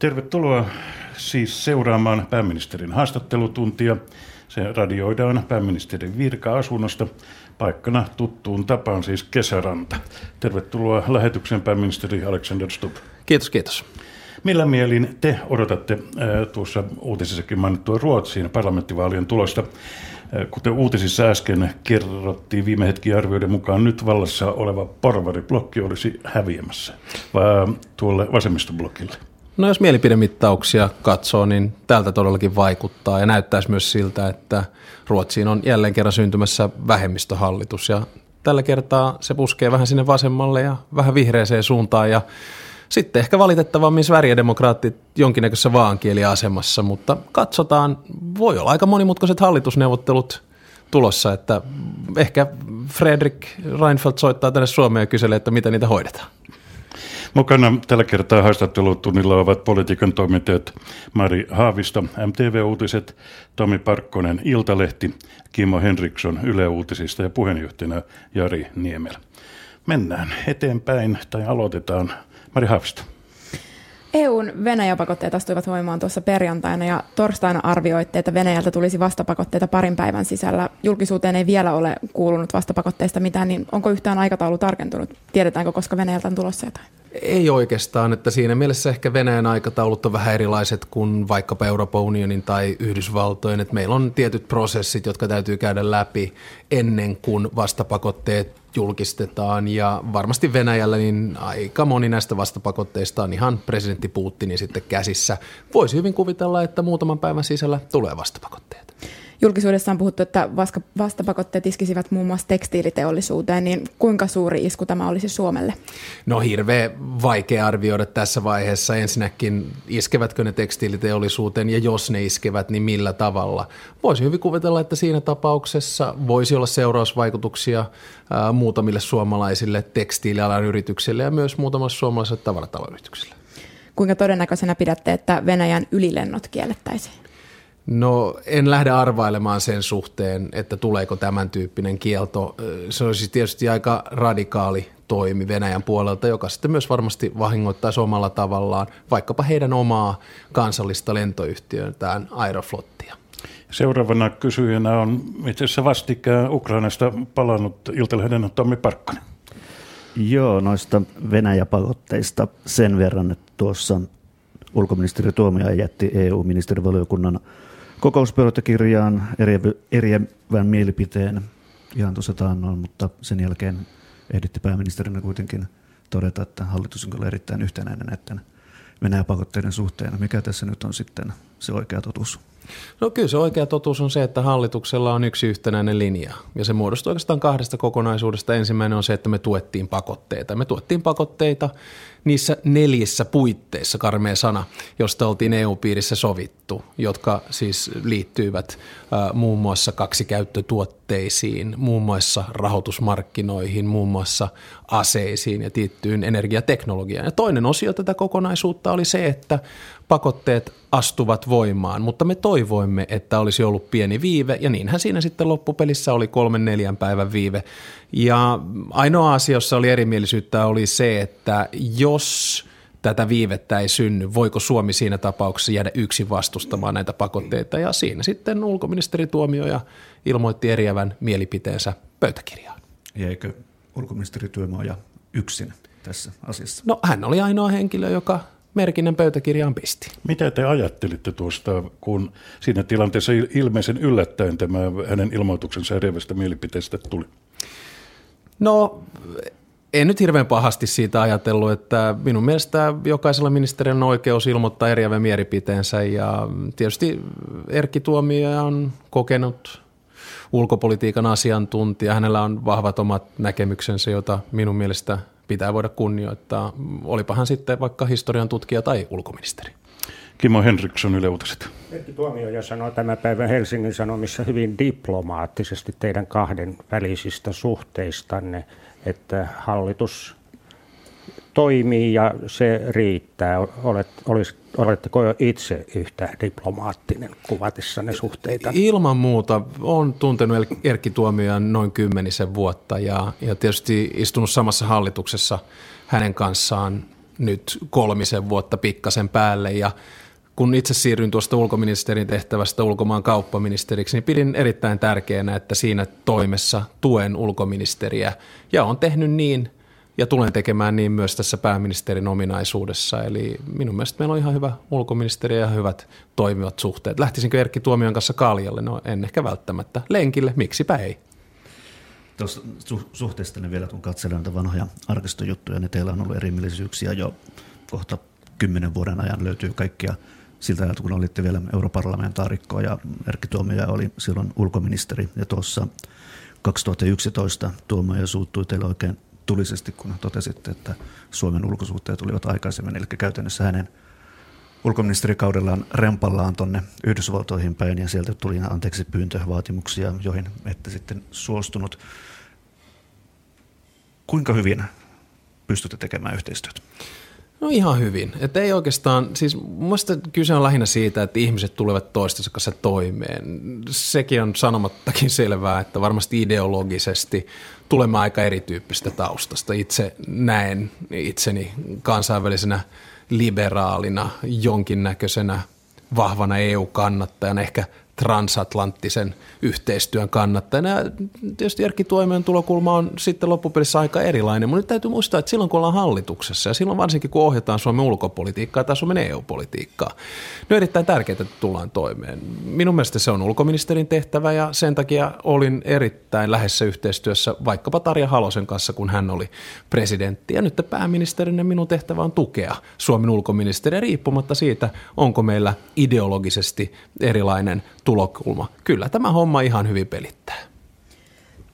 Tervetuloa siis seuraamaan pääministerin haastattelutuntia. Se radioidaan pääministerin virka-asunnosta paikkana tuttuun tapaan siis Kesäranta. Tervetuloa lähetyksen pääministeri Alexander Stubb. Kiitos, kiitos. Millä mielin te odotatte äh, tuossa uutisissakin mainittua Ruotsiin parlamenttivaalien tulosta? Äh, kuten uutisissa äsken kerrottiin viime hetki arvioiden mukaan, nyt vallassa oleva porvariblokki olisi häviämässä, vai tuolle vasemmistoblokille? No jos mielipidemittauksia katsoo, niin tältä todellakin vaikuttaa ja näyttäisi myös siltä, että Ruotsiin on jälleen kerran syntymässä vähemmistöhallitus ja tällä kertaa se puskee vähän sinne vasemmalle ja vähän vihreäseen suuntaan ja sitten ehkä valitettavammin Sverigedemokraatit jonkinnäköisessä vaankieliasemassa, mutta katsotaan, voi olla aika monimutkaiset hallitusneuvottelut tulossa, että ehkä Fredrik Reinfeldt soittaa tänne Suomeen ja kyselee, että miten niitä hoidetaan. Mukana tällä kertaa haastattelutunnilla ovat politiikan toimittajat Mari Haavisto, MTV-uutiset, Tomi Parkkonen, Iltalehti, Kimmo Henriksson Yle Uutisista ja puheenjohtajana Jari Niemelä. Mennään eteenpäin tai aloitetaan Mari Haavisto. EUn Venäjä-pakotteet astuivat voimaan tuossa perjantaina ja torstaina arvioitte, että Venäjältä tulisi vastapakotteita parin päivän sisällä. Julkisuuteen ei vielä ole kuulunut vastapakotteista mitään, niin onko yhtään aikataulu tarkentunut? Tiedetäänkö, koska Venäjältä on tulossa jotain? Ei oikeastaan, että siinä mielessä ehkä Venäjän aikataulut on vähän erilaiset kuin vaikkapa Euroopan unionin tai Yhdysvaltojen, että meillä on tietyt prosessit, jotka täytyy käydä läpi ennen kuin vastapakotteet julkistetaan ja varmasti Venäjällä niin aika moni näistä vastapakotteista on ihan presidentti Putinin sitten käsissä. Voisi hyvin kuvitella, että muutaman päivän sisällä tulee vastapakotteet. Julkisuudessa on puhuttu, että vastapakotteet iskisivät muun muassa tekstiiliteollisuuteen, niin kuinka suuri isku tämä olisi Suomelle? No hirveän vaikea arvioida tässä vaiheessa. Ensinnäkin iskevätkö ne tekstiiliteollisuuteen ja jos ne iskevät, niin millä tavalla? Voisi hyvin kuvitella, että siinä tapauksessa voisi olla seurausvaikutuksia ää, muutamille suomalaisille tekstiilialan yrityksille ja myös muutamalle suomalaiselle tavarataloyrityksille. Kuinka todennäköisenä pidätte, että Venäjän ylilennot kiellettäisiin? No en lähde arvailemaan sen suhteen, että tuleeko tämän tyyppinen kielto. Se olisi tietysti aika radikaali toimi Venäjän puolelta, joka sitten myös varmasti vahingoittaisi omalla tavallaan vaikkapa heidän omaa kansallista lentoyhtiöntään Aeroflottia. Seuraavana kysyjänä on itse asiassa vastikään Ukrainasta palannut Iltalehden Tommi Parkkonen. Joo, noista Venäjä-pakotteista sen verran, että tuossa ulkoministeri Tuomia jätti EU-ministerivaliokunnan kokouspöytäkirjaan eriävän mielipiteen ihan tuossa taannoin, mutta sen jälkeen ehditti pääministerinä kuitenkin todeta, että hallitus on kyllä erittäin yhtenäinen näiden Venäjä-pakotteiden suhteen. Mikä tässä nyt on sitten se oikea totuus? No kyllä se oikea totuus on se, että hallituksella on yksi yhtenäinen linja. Ja se muodostuu oikeastaan kahdesta kokonaisuudesta. Ensimmäinen on se, että me tuettiin pakotteita. Me tuettiin pakotteita niissä neljässä puitteissa, karmea sana, josta oltiin EU-piirissä sovittu, jotka siis liittyivät äh, muun muassa kaksikäyttötuotteisiin, muun muassa rahoitusmarkkinoihin, muun muassa aseisiin ja tiettyyn energiateknologiaan. Ja toinen osio tätä kokonaisuutta oli se, että pakotteet astuvat voimaan, mutta me toivoimme, että olisi ollut pieni viive, ja niinhän siinä sitten loppupelissä oli kolmen neljän päivän viive. Ja ainoa asia, jossa oli erimielisyyttä, oli se, että jos tätä viivettä ei synny, voiko Suomi siinä tapauksessa jäädä yksin vastustamaan näitä pakotteita, ja siinä sitten ulkoministeri Tuomioja ilmoitti eriävän mielipiteensä pöytäkirjaan. Jäikö ulkoministeri Tuomioja yksin tässä asiassa? No hän oli ainoa henkilö, joka merkinnän pöytäkirjaan pisti. Mitä te ajattelitte tuosta, kun siinä tilanteessa ilmeisen yllättäen tämä hänen ilmoituksensa eriävästä mielipiteestä tuli? No en nyt hirveän pahasti siitä ajatellut, että minun mielestä jokaisella ministerillä on oikeus ilmoittaa eriävän mielipiteensä ja tietysti Erkki Tuomio on kokenut ulkopolitiikan asiantuntija. Hänellä on vahvat omat näkemyksensä, joita minun mielestä pitää voida kunnioittaa, olipa hän sitten vaikka historian tutkija tai ulkoministeri. Kimmo Henriksson, Yle Uutiset. Erkki Tuomioja sanoi tämän päivän Helsingin Sanomissa hyvin diplomaattisesti teidän kahden välisistä suhteistanne, että hallitus toimii ja se riittää. Olet, olis, oletteko jo itse yhtä diplomaattinen kuvatessanne suhteita? Ilman muuta. Olen tuntenut Erkki Tuomiojan noin kymmenisen vuotta ja, ja tietysti istunut samassa hallituksessa hänen kanssaan nyt kolmisen vuotta pikkasen päälle ja kun itse siirryin tuosta ulkoministerin tehtävästä ulkomaan kauppaministeriksi, niin pidin erittäin tärkeänä, että siinä toimessa tuen ulkoministeriä ja on tehnyt niin ja tulen tekemään niin myös tässä pääministerin ominaisuudessa. Eli minun mielestä meillä on ihan hyvä ulkoministeri ja hyvät toimivat suhteet. Lähtisinkö Erkki Tuomion kanssa kaljalle? No en ehkä välttämättä. Lenkille, miksipä ei. Tuossa su- suhteesta vielä, kun katselen näitä vanhoja arkistojuttuja, niin teillä on ollut erimielisyyksiä jo kohta kymmenen vuoden ajan löytyy kaikkia siltä ajalta, kun olitte vielä europarlamentaarikko ja Erkki Tuomioja oli silloin ulkoministeri. Ja tuossa 2011 Tuomioja suuttui teille oikein tulisesti, kun totesitte, että Suomen ulkosuhteet olivat aikaisemmin, eli käytännössä hänen ulkoministerikaudellaan rempallaan tuonne Yhdysvaltoihin päin ja sieltä tuli anteeksi pyyntövaatimuksia, joihin ette sitten suostunut. Kuinka hyvin pystytte tekemään yhteistyötä? No ihan hyvin. Että ei oikeastaan, siis mun kyse on lähinnä siitä, että ihmiset tulevat toistensa kanssa toimeen. Sekin on sanomattakin selvää, että varmasti ideologisesti tulemme aika erityyppistä taustasta. Itse näen itseni kansainvälisenä liberaalina, jonkinnäköisenä vahvana EU-kannattajana, ehkä transatlanttisen yhteistyön kannattajana. Ja tietysti Erkki Tuomion tulokulma on sitten loppupelissä aika erilainen, mutta nyt täytyy muistaa, että silloin kun ollaan hallituksessa ja silloin varsinkin kun ohjataan Suomen ulkopolitiikkaa tai Suomen EU-politiikkaa, niin on erittäin tärkeää, että tullaan toimeen. Minun mielestä se on ulkoministerin tehtävä ja sen takia olin erittäin läheisessä yhteistyössä vaikkapa Tarja Halosen kanssa, kun hän oli presidentti. Ja nyt pääministerinä minun tehtävä on tukea Suomen ulkoministeriä riippumatta siitä, onko meillä ideologisesti erilainen tulokulma. Kyllä tämä homma ihan hyvin pelittää.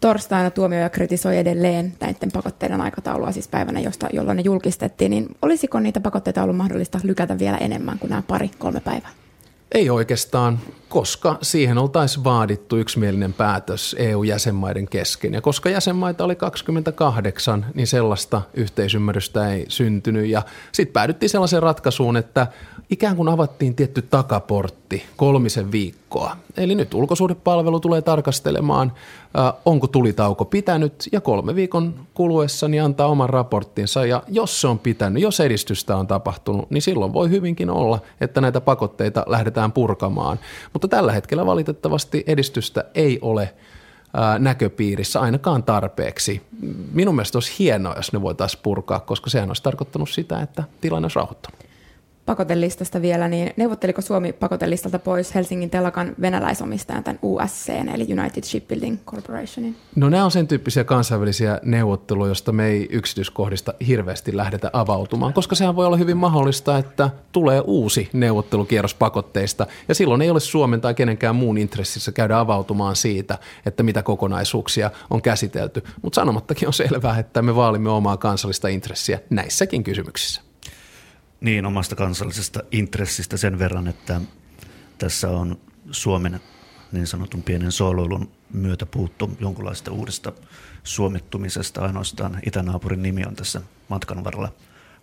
Torstaina tuomioja kritisoi edelleen näiden pakotteiden aikataulua, siis päivänä, josta, jolloin ne julkistettiin, niin olisiko niitä pakotteita ollut mahdollista lykätä vielä enemmän kuin nämä pari, kolme päivää? Ei oikeastaan, koska siihen oltaisiin vaadittu yksimielinen päätös EU-jäsenmaiden kesken. Ja koska jäsenmaita oli 28, niin sellaista yhteisymmärrystä ei syntynyt. Ja sitten päädyttiin sellaiseen ratkaisuun, että ikään kuin avattiin tietty takaportti kolmisen viikkoa. Eli nyt ulkosuhdepalvelu tulee tarkastelemaan, onko tulitauko pitänyt ja kolme viikon kuluessa niin antaa oman raporttinsa. Ja jos se on pitänyt, jos edistystä on tapahtunut, niin silloin voi hyvinkin olla, että näitä pakotteita lähdetään purkamaan. Mutta tällä hetkellä valitettavasti edistystä ei ole näköpiirissä ainakaan tarpeeksi. Minun mielestä olisi hienoa, jos ne voitaisiin purkaa, koska sehän olisi tarkoittanut sitä, että tilanne olisi rauhoittunut pakotelistasta vielä, niin neuvotteliko Suomi pakotelistalta pois Helsingin telakan venäläisomistajan tämän USC, eli United Shipbuilding Corporationin? No nämä on sen tyyppisiä kansainvälisiä neuvotteluja, joista me ei yksityiskohdista hirveästi lähdetä avautumaan, koska sehän voi olla hyvin mahdollista, että tulee uusi neuvottelukierros pakotteista, ja silloin ei ole Suomen tai kenenkään muun intressissä käydä avautumaan siitä, että mitä kokonaisuuksia on käsitelty. Mutta sanomattakin on selvää, että me vaalimme omaa kansallista intressiä näissäkin kysymyksissä. Niin, omasta kansallisesta intressistä sen verran, että tässä on Suomen niin sanotun pienen sooloilun myötä puuttu jonkunlaista uudesta suomittumisesta. Ainoastaan itänaapurin nimi on tässä matkan varrella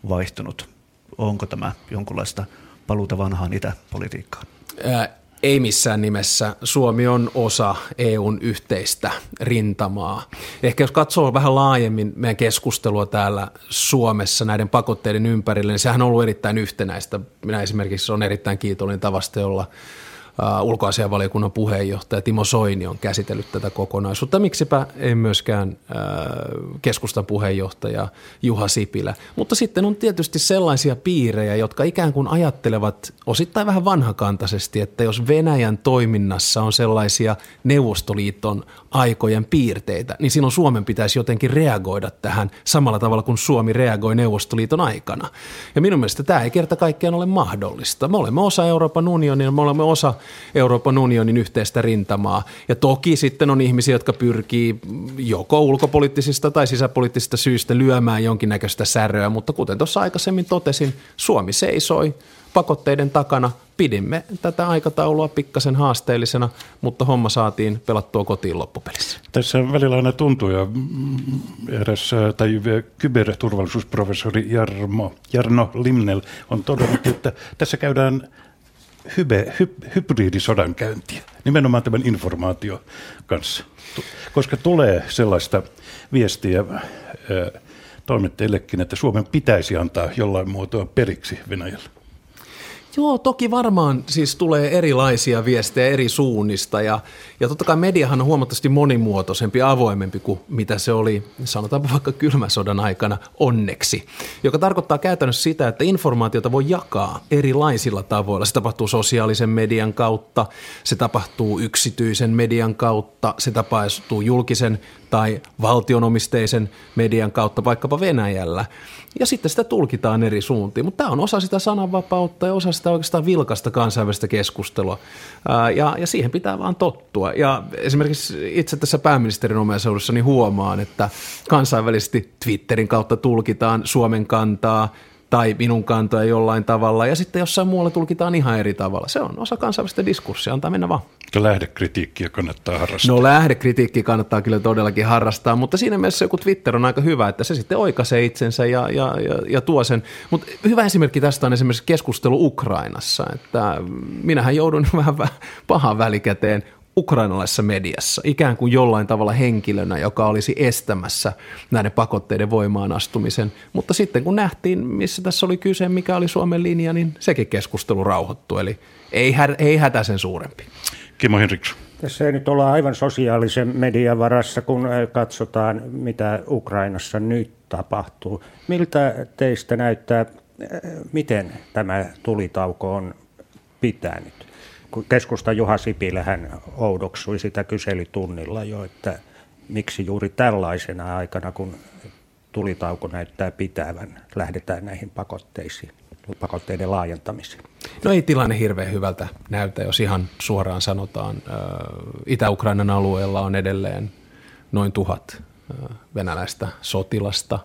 vaihtunut. Onko tämä jonkunlaista paluuta vanhaan itäpolitiikkaan? Ei missään nimessä. Suomi on osa EUn yhteistä rintamaa. Ehkä jos katsoo vähän laajemmin meidän keskustelua täällä Suomessa näiden pakotteiden ympärille, niin sehän on ollut erittäin yhtenäistä. Minä esimerkiksi on erittäin kiitollinen tavasta, jolla ulkoasianvaliokunnan puheenjohtaja Timo Soini on käsitellyt tätä kokonaisuutta. Miksipä ei myöskään uh, keskustan puheenjohtaja Juha Sipilä. Mutta sitten on tietysti sellaisia piirejä, jotka ikään kuin ajattelevat osittain vähän vanhakantaisesti, että jos Venäjän toiminnassa on sellaisia Neuvostoliiton aikojen piirteitä, niin silloin Suomen pitäisi jotenkin reagoida tähän samalla tavalla kuin Suomi reagoi Neuvostoliiton aikana. Ja minun mielestä tämä ei kerta kaikkiaan ole mahdollista. Me olemme osa Euroopan unionia, me olemme osa Euroopan unionin yhteistä rintamaa. Ja toki sitten on ihmisiä, jotka pyrkii joko ulkopoliittisista tai sisäpoliittisista syistä lyömään jonkinnäköistä säröä, mutta kuten tuossa aikaisemmin totesin, Suomi seisoi pakotteiden takana. Pidimme tätä aikataulua pikkasen haasteellisena, mutta homma saatiin pelattua kotiin loppupelissä. Tässä välillä aina tuntuu, ja eräs tai kyberturvallisuusprofessori Jarmo, Jarno Limnel on todennut, että tässä käydään hybe, hy, hybridisodan käyntiä, nimenomaan tämän informaatio kanssa. Koska tulee sellaista viestiä toimittajillekin, että Suomen pitäisi antaa jollain muotoa periksi Venäjällä? Joo, toki varmaan siis tulee erilaisia viestejä eri suunnista ja, ja totta kai mediahan on huomattavasti monimuotoisempi avoimempi kuin mitä se oli, sanotaanpa vaikka kylmän sodan aikana onneksi, joka tarkoittaa käytännössä sitä, että informaatiota voi jakaa erilaisilla tavoilla. Se tapahtuu sosiaalisen median kautta, se tapahtuu yksityisen median kautta, se tapahtuu julkisen tai valtionomisteisen median kautta vaikkapa Venäjällä. Ja sitten sitä tulkitaan eri suuntiin, mutta tämä on osa sitä sananvapautta ja osa sitä oikeastaan vilkasta kansainvälistä keskustelua. ja, ja siihen pitää vaan tottua. Ja esimerkiksi itse tässä pääministerin omaisuudessa niin huomaan, että kansainvälisesti Twitterin kautta tulkitaan Suomen kantaa – tai minun kantoja jollain tavalla, ja sitten jossain muualla tulkitaan ihan eri tavalla. Se on osa kansainvälistä diskurssia, antaa mennä vaan. Lähdekritiikkiä kannattaa harrastaa. No lähdekritiikki kannattaa kyllä todellakin harrastaa, mutta siinä mielessä joku Twitter on aika hyvä, että se sitten oikaisee itsensä ja, ja, ja, ja tuo sen. Mutta hyvä esimerkki tästä on esimerkiksi keskustelu Ukrainassa, että minähän joudun vähän pahan välikäteen ukrainalaisessa mediassa, ikään kuin jollain tavalla henkilönä, joka olisi estämässä näiden pakotteiden voimaan astumisen. Mutta sitten kun nähtiin, missä tässä oli kyse, mikä oli Suomen linja, niin sekin keskustelu rauhoittui. Eli ei, hä- ei hätä sen suurempi. Kimmo Henriksson. Tässä ei nyt olla aivan sosiaalisen median varassa, kun katsotaan, mitä Ukrainassa nyt tapahtuu. Miltä teistä näyttää, miten tämä tulitauko on pitänyt? Keskusta Juha Sipilä hän oudoksui sitä kyselytunnilla jo, että miksi juuri tällaisena aikana, kun tulitauko näyttää pitävän, lähdetään näihin pakotteisiin, pakotteiden laajentamiseen. No ei tilanne hirveän hyvältä näytä, jos ihan suoraan sanotaan. Itä-Ukrainan alueella on edelleen noin tuhat venäläistä sotilasta.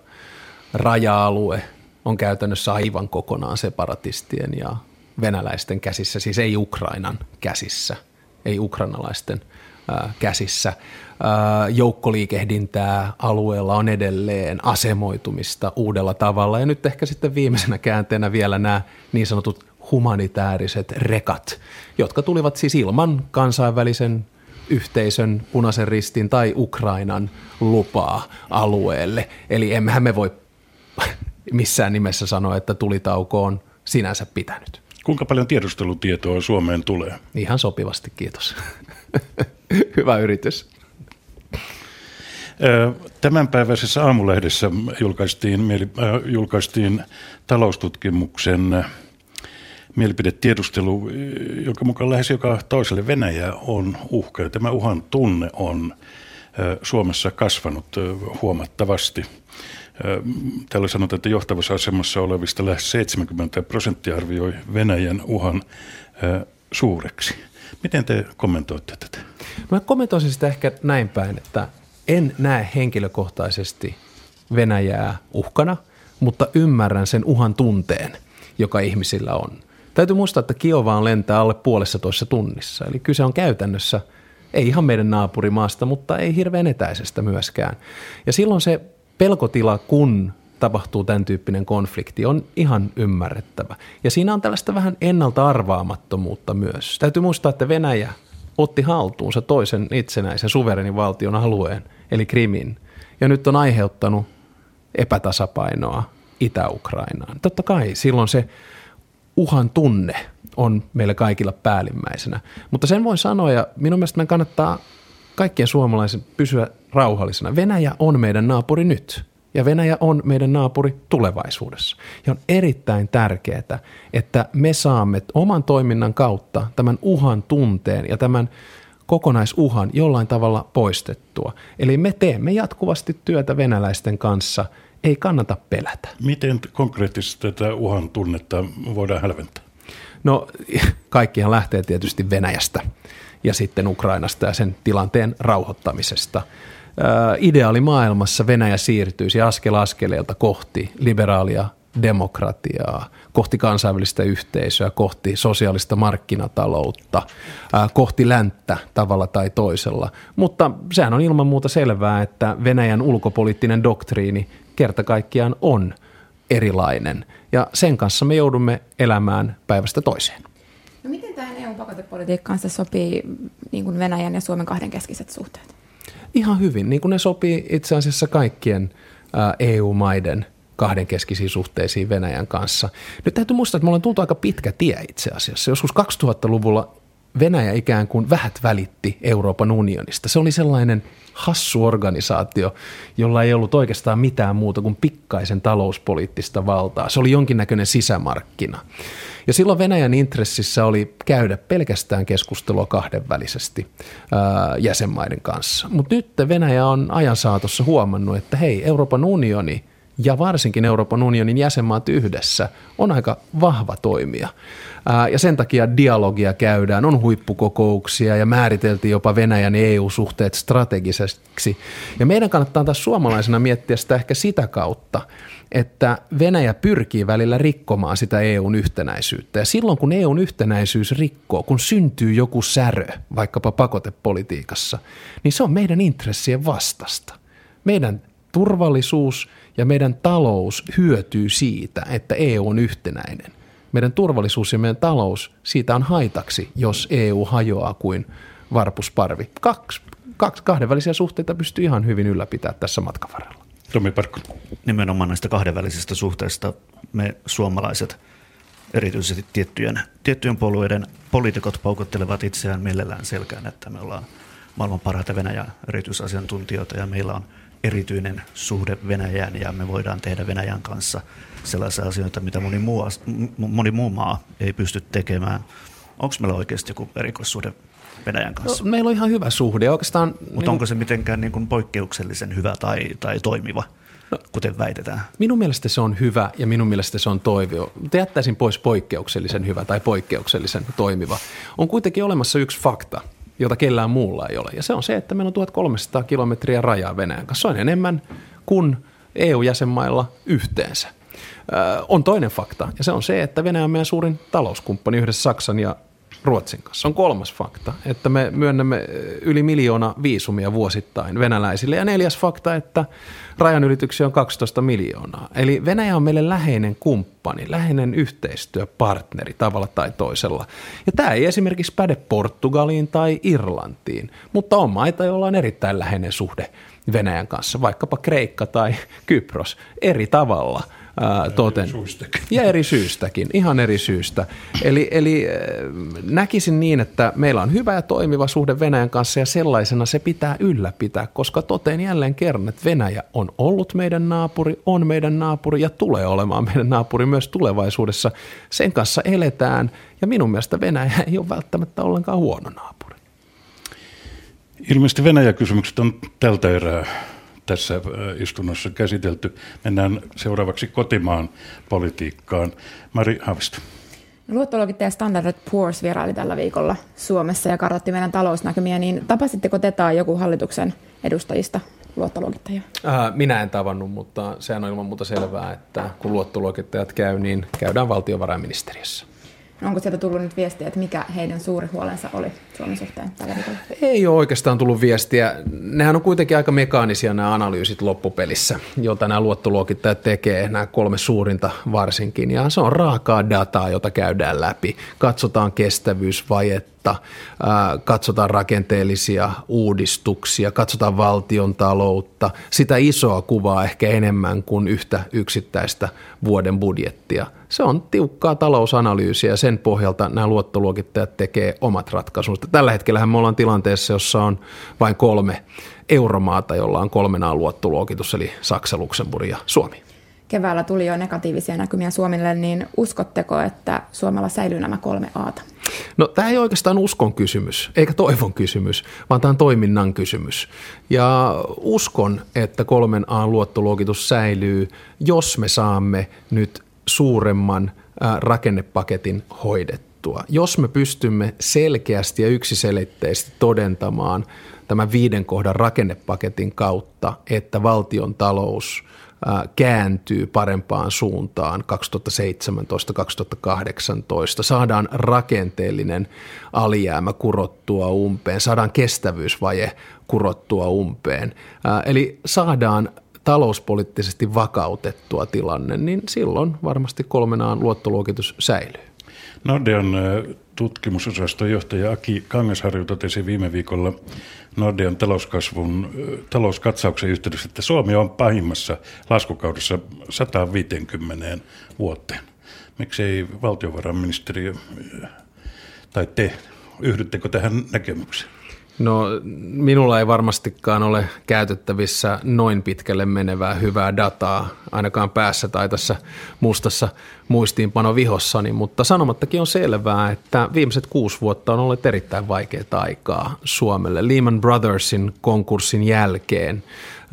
Raja-alue on käytännössä aivan kokonaan separatistien ja venäläisten käsissä, siis ei Ukrainan käsissä, ei ukrainalaisten käsissä. Ää, joukkoliikehdintää alueella on edelleen asemoitumista uudella tavalla ja nyt ehkä sitten viimeisenä käänteenä vielä nämä niin sanotut humanitaariset rekat, jotka tulivat siis ilman kansainvälisen yhteisön, punaisen ristin tai Ukrainan lupaa alueelle. Eli emmehän me voi missään nimessä sanoa, että tulitauko on sinänsä pitänyt. Kuinka paljon tiedustelutietoa Suomeen tulee? Ihan sopivasti, kiitos. Hyvä yritys. Tämänpäiväisessä aamulehdessä julkaistiin, mieli, julkaistiin taloustutkimuksen mielipidetiedustelu, jonka mukaan lähes joka toiselle Venäjä on uhka. Ja tämä uhan tunne on Suomessa kasvanut huomattavasti. Täällä sanotaan, että johtavassa asemassa olevista lähes 70 prosenttia arvioi Venäjän uhan suureksi. Miten te kommentoitte tätä? Mä kommentoisin sitä ehkä näin päin, että en näe henkilökohtaisesti Venäjää uhkana, mutta ymmärrän sen uhan tunteen, joka ihmisillä on. Täytyy muistaa, että Kiovaan lentää alle puolessa toissa tunnissa. Eli kyse on käytännössä, ei ihan meidän naapurimaasta, mutta ei hirveän etäisestä myöskään. Ja silloin se pelkotila, kun tapahtuu tämän tyyppinen konflikti, on ihan ymmärrettävä. Ja siinä on tällaista vähän ennalta arvaamattomuutta myös. Täytyy muistaa, että Venäjä otti haltuunsa toisen itsenäisen suverenin valtion alueen, eli Krimin, ja nyt on aiheuttanut epätasapainoa Itä-Ukrainaan. Totta kai silloin se uhan tunne on meillä kaikilla päällimmäisenä. Mutta sen voi sanoa, ja minun mielestä kannattaa kaikkien suomalaisen pysyä rauhallisena. Venäjä on meidän naapuri nyt ja Venäjä on meidän naapuri tulevaisuudessa. Ja on erittäin tärkeää, että me saamme oman toiminnan kautta tämän uhan tunteen ja tämän kokonaisuhan jollain tavalla poistettua. Eli me teemme jatkuvasti työtä venäläisten kanssa, ei kannata pelätä. Miten konkreettisesti tätä uhan tunnetta voidaan hälventää? No kaikkihan lähtee tietysti Venäjästä ja sitten Ukrainasta ja sen tilanteen rauhoittamisesta. Ideaalimaailmassa Venäjä siirtyisi askel askeleelta kohti liberaalia demokratiaa, kohti kansainvälistä yhteisöä, kohti sosiaalista markkinataloutta, kohti länttä tavalla tai toisella. Mutta sehän on ilman muuta selvää, että Venäjän ulkopoliittinen doktriini kerta kaikkiaan on erilainen. Ja sen kanssa me joudumme elämään päivästä toiseen. No miten tähän EU-pakotepolitiikkaan se sopii niin kuin Venäjän ja Suomen kahdenkeskiset suhteet? Ihan hyvin, niin kuin ne sopii itse asiassa kaikkien EU-maiden kahdenkeskisiin suhteisiin Venäjän kanssa. Nyt täytyy muistaa, että me ollaan tultu aika pitkä tie itse asiassa. Joskus 2000-luvulla Venäjä ikään kuin vähät välitti Euroopan unionista. Se oli sellainen hassu organisaatio, jolla ei ollut oikeastaan mitään muuta kuin pikkaisen talouspoliittista valtaa. Se oli jonkinnäköinen sisämarkkina. Ja silloin Venäjän intressissä oli käydä pelkästään keskustelua kahdenvälisesti ää, jäsenmaiden kanssa. Mutta nyt Venäjä on ajan saatossa huomannut, että hei, Euroopan unioni ja varsinkin Euroopan unionin jäsenmaat yhdessä on aika vahva toimija. Ja sen takia dialogia käydään, on huippukokouksia ja määriteltiin jopa Venäjän EU-suhteet strategiseksi. Ja meidän kannattaa taas suomalaisena miettiä sitä ehkä sitä kautta, että Venäjä pyrkii välillä rikkomaan sitä EUn yhtenäisyyttä. Ja silloin kun EUn yhtenäisyys rikkoo, kun syntyy joku särö, vaikkapa pakotepolitiikassa, niin se on meidän intressien vastasta. Meidän turvallisuus ja meidän talous hyötyy siitä, että EU on yhtenäinen. Meidän turvallisuus ja meidän talous, siitä on haitaksi, jos EU hajoaa kuin varpusparvi. Kaksi, kaksi kahdenvälisiä suhteita pystyy ihan hyvin ylläpitämään tässä matkan varrella. Tomi Parkko. Nimenomaan näistä kahdenvälisistä suhteista me suomalaiset, erityisesti tiettyjen, tiettyjen puolueiden poliitikot paukuttelevat itseään mielellään selkään, että me ollaan maailman parhaita Venäjän erityisasiantuntijoita ja meillä on erityinen suhde Venäjään ja me voidaan tehdä Venäjän kanssa sellaisia asioita, mitä moni muu, moni muu maa ei pysty tekemään. Onko meillä oikeasti joku erikoissuhde Venäjän kanssa? No, meillä on ihan hyvä suhde. Oikeastaan, Mutta niin onko se mitenkään niin kuin poikkeuksellisen hyvä tai, tai toimiva? No, kuten väitetään. Minun mielestä se on hyvä ja minun mielestä se on toivio. Jättäisin pois poikkeuksellisen hyvä tai poikkeuksellisen toimiva. On kuitenkin olemassa yksi fakta, jota kellään muulla ei ole. Ja se on se, että meillä on 1300 kilometriä rajaa Venäjän kanssa. Se on enemmän kuin EU-jäsenmailla yhteensä. Öö, on toinen fakta, ja se on se, että Venäjä on meidän suurin talouskumppani yhdessä Saksan ja Ruotsin kanssa. On kolmas fakta, että me myönnämme yli miljoona viisumia vuosittain venäläisille. Ja neljäs fakta, että rajanylityksiä on 12 miljoonaa. Eli Venäjä on meille läheinen kumppani, läheinen yhteistyöpartneri tavalla tai toisella. Ja tämä ei esimerkiksi päde Portugaliin tai Irlantiin, mutta on maita, joilla on erittäin läheinen suhde Venäjän kanssa, vaikkapa Kreikka tai Kypros, eri tavalla – ää, toten. Ja eri syystäkin, ihan eri syystä. Eli, eli näkisin niin, että meillä on hyvä ja toimiva suhde Venäjän kanssa ja sellaisena se pitää ylläpitää, koska toteen jälleen kerran, että Venäjä on ollut meidän naapuri, on meidän naapuri ja tulee olemaan meidän naapuri myös tulevaisuudessa. Sen kanssa eletään ja minun mielestä Venäjä ei ole välttämättä ollenkaan huono naapuri. Ilmeisesti Venäjä-kysymykset on tältä erää tässä äh, istunnossa käsitelty. Mennään seuraavaksi kotimaan politiikkaan. Mari Havisto. Luottoluokittaja Standard Poor's vieraili tällä viikolla Suomessa ja kartoitti meidän talousnäkymiä, niin tapasitteko te tai joku hallituksen edustajista luottoluokittajia? Äh, minä en tavannut, mutta sehän on ilman muuta selvää, että kun luottoluokittajat käy, niin käydään valtiovarainministeriössä. Onko sieltä tullut nyt viestiä, että mikä heidän suuri huolensa oli Suomen suhteen tällä? Ei ole oikeastaan tullut viestiä. Nehän on kuitenkin aika mekaanisia nämä analyysit loppupelissä, jota nämä luottoluokittajat tekee, nämä kolme suurinta varsinkin. Ja se on raakaa dataa, jota käydään läpi. Katsotaan kestävyysvajetta, katsotaan rakenteellisia uudistuksia, katsotaan valtion taloutta, sitä isoa kuvaa ehkä enemmän kuin yhtä yksittäistä vuoden budjettia. Se on tiukkaa talousanalyysiä ja sen pohjalta nämä luottoluokittajat tekee omat ratkaisunsa. Tällä hetkellä me ollaan tilanteessa, jossa on vain kolme euromaata, jolla on kolmenaan luottoluokitus, eli Saksa, Luxemburg ja Suomi keväällä tuli jo negatiivisia näkymiä Suomelle, niin uskotteko, että Suomella säilyy nämä kolme aata? No tämä ei oikeastaan uskon kysymys, eikä toivon kysymys, vaan tämä on toiminnan kysymys. Ja uskon, että kolmen A luottoluokitus säilyy, jos me saamme nyt suuremman rakennepaketin hoidettua. Jos me pystymme selkeästi ja yksiselitteisesti todentamaan tämän viiden kohdan rakennepaketin kautta, että valtion talous – kääntyy parempaan suuntaan 2017-2018. Saadaan rakenteellinen alijäämä kurottua umpeen, saadaan kestävyysvaje kurottua umpeen. Eli saadaan talouspoliittisesti vakautettua tilanne, niin silloin varmasti kolmenaan luottoluokitus säilyy. Nordean tutkimusosaston johtaja Aki Kangasharju totesi viime viikolla Nordean talouskasvun, talouskatsauksen yhteydessä, että Suomi on pahimmassa laskukaudessa 150 vuoteen. Miksei valtiovarainministeriö tai te, yhdyttekö tähän näkemykseen? No minulla ei varmastikaan ole käytettävissä noin pitkälle menevää hyvää dataa, ainakaan päässä tai tässä mustassa muistiinpano vihossani, mutta sanomattakin on selvää, että viimeiset kuusi vuotta on ollut erittäin vaikeaa aikaa Suomelle. Lehman Brothersin konkurssin jälkeen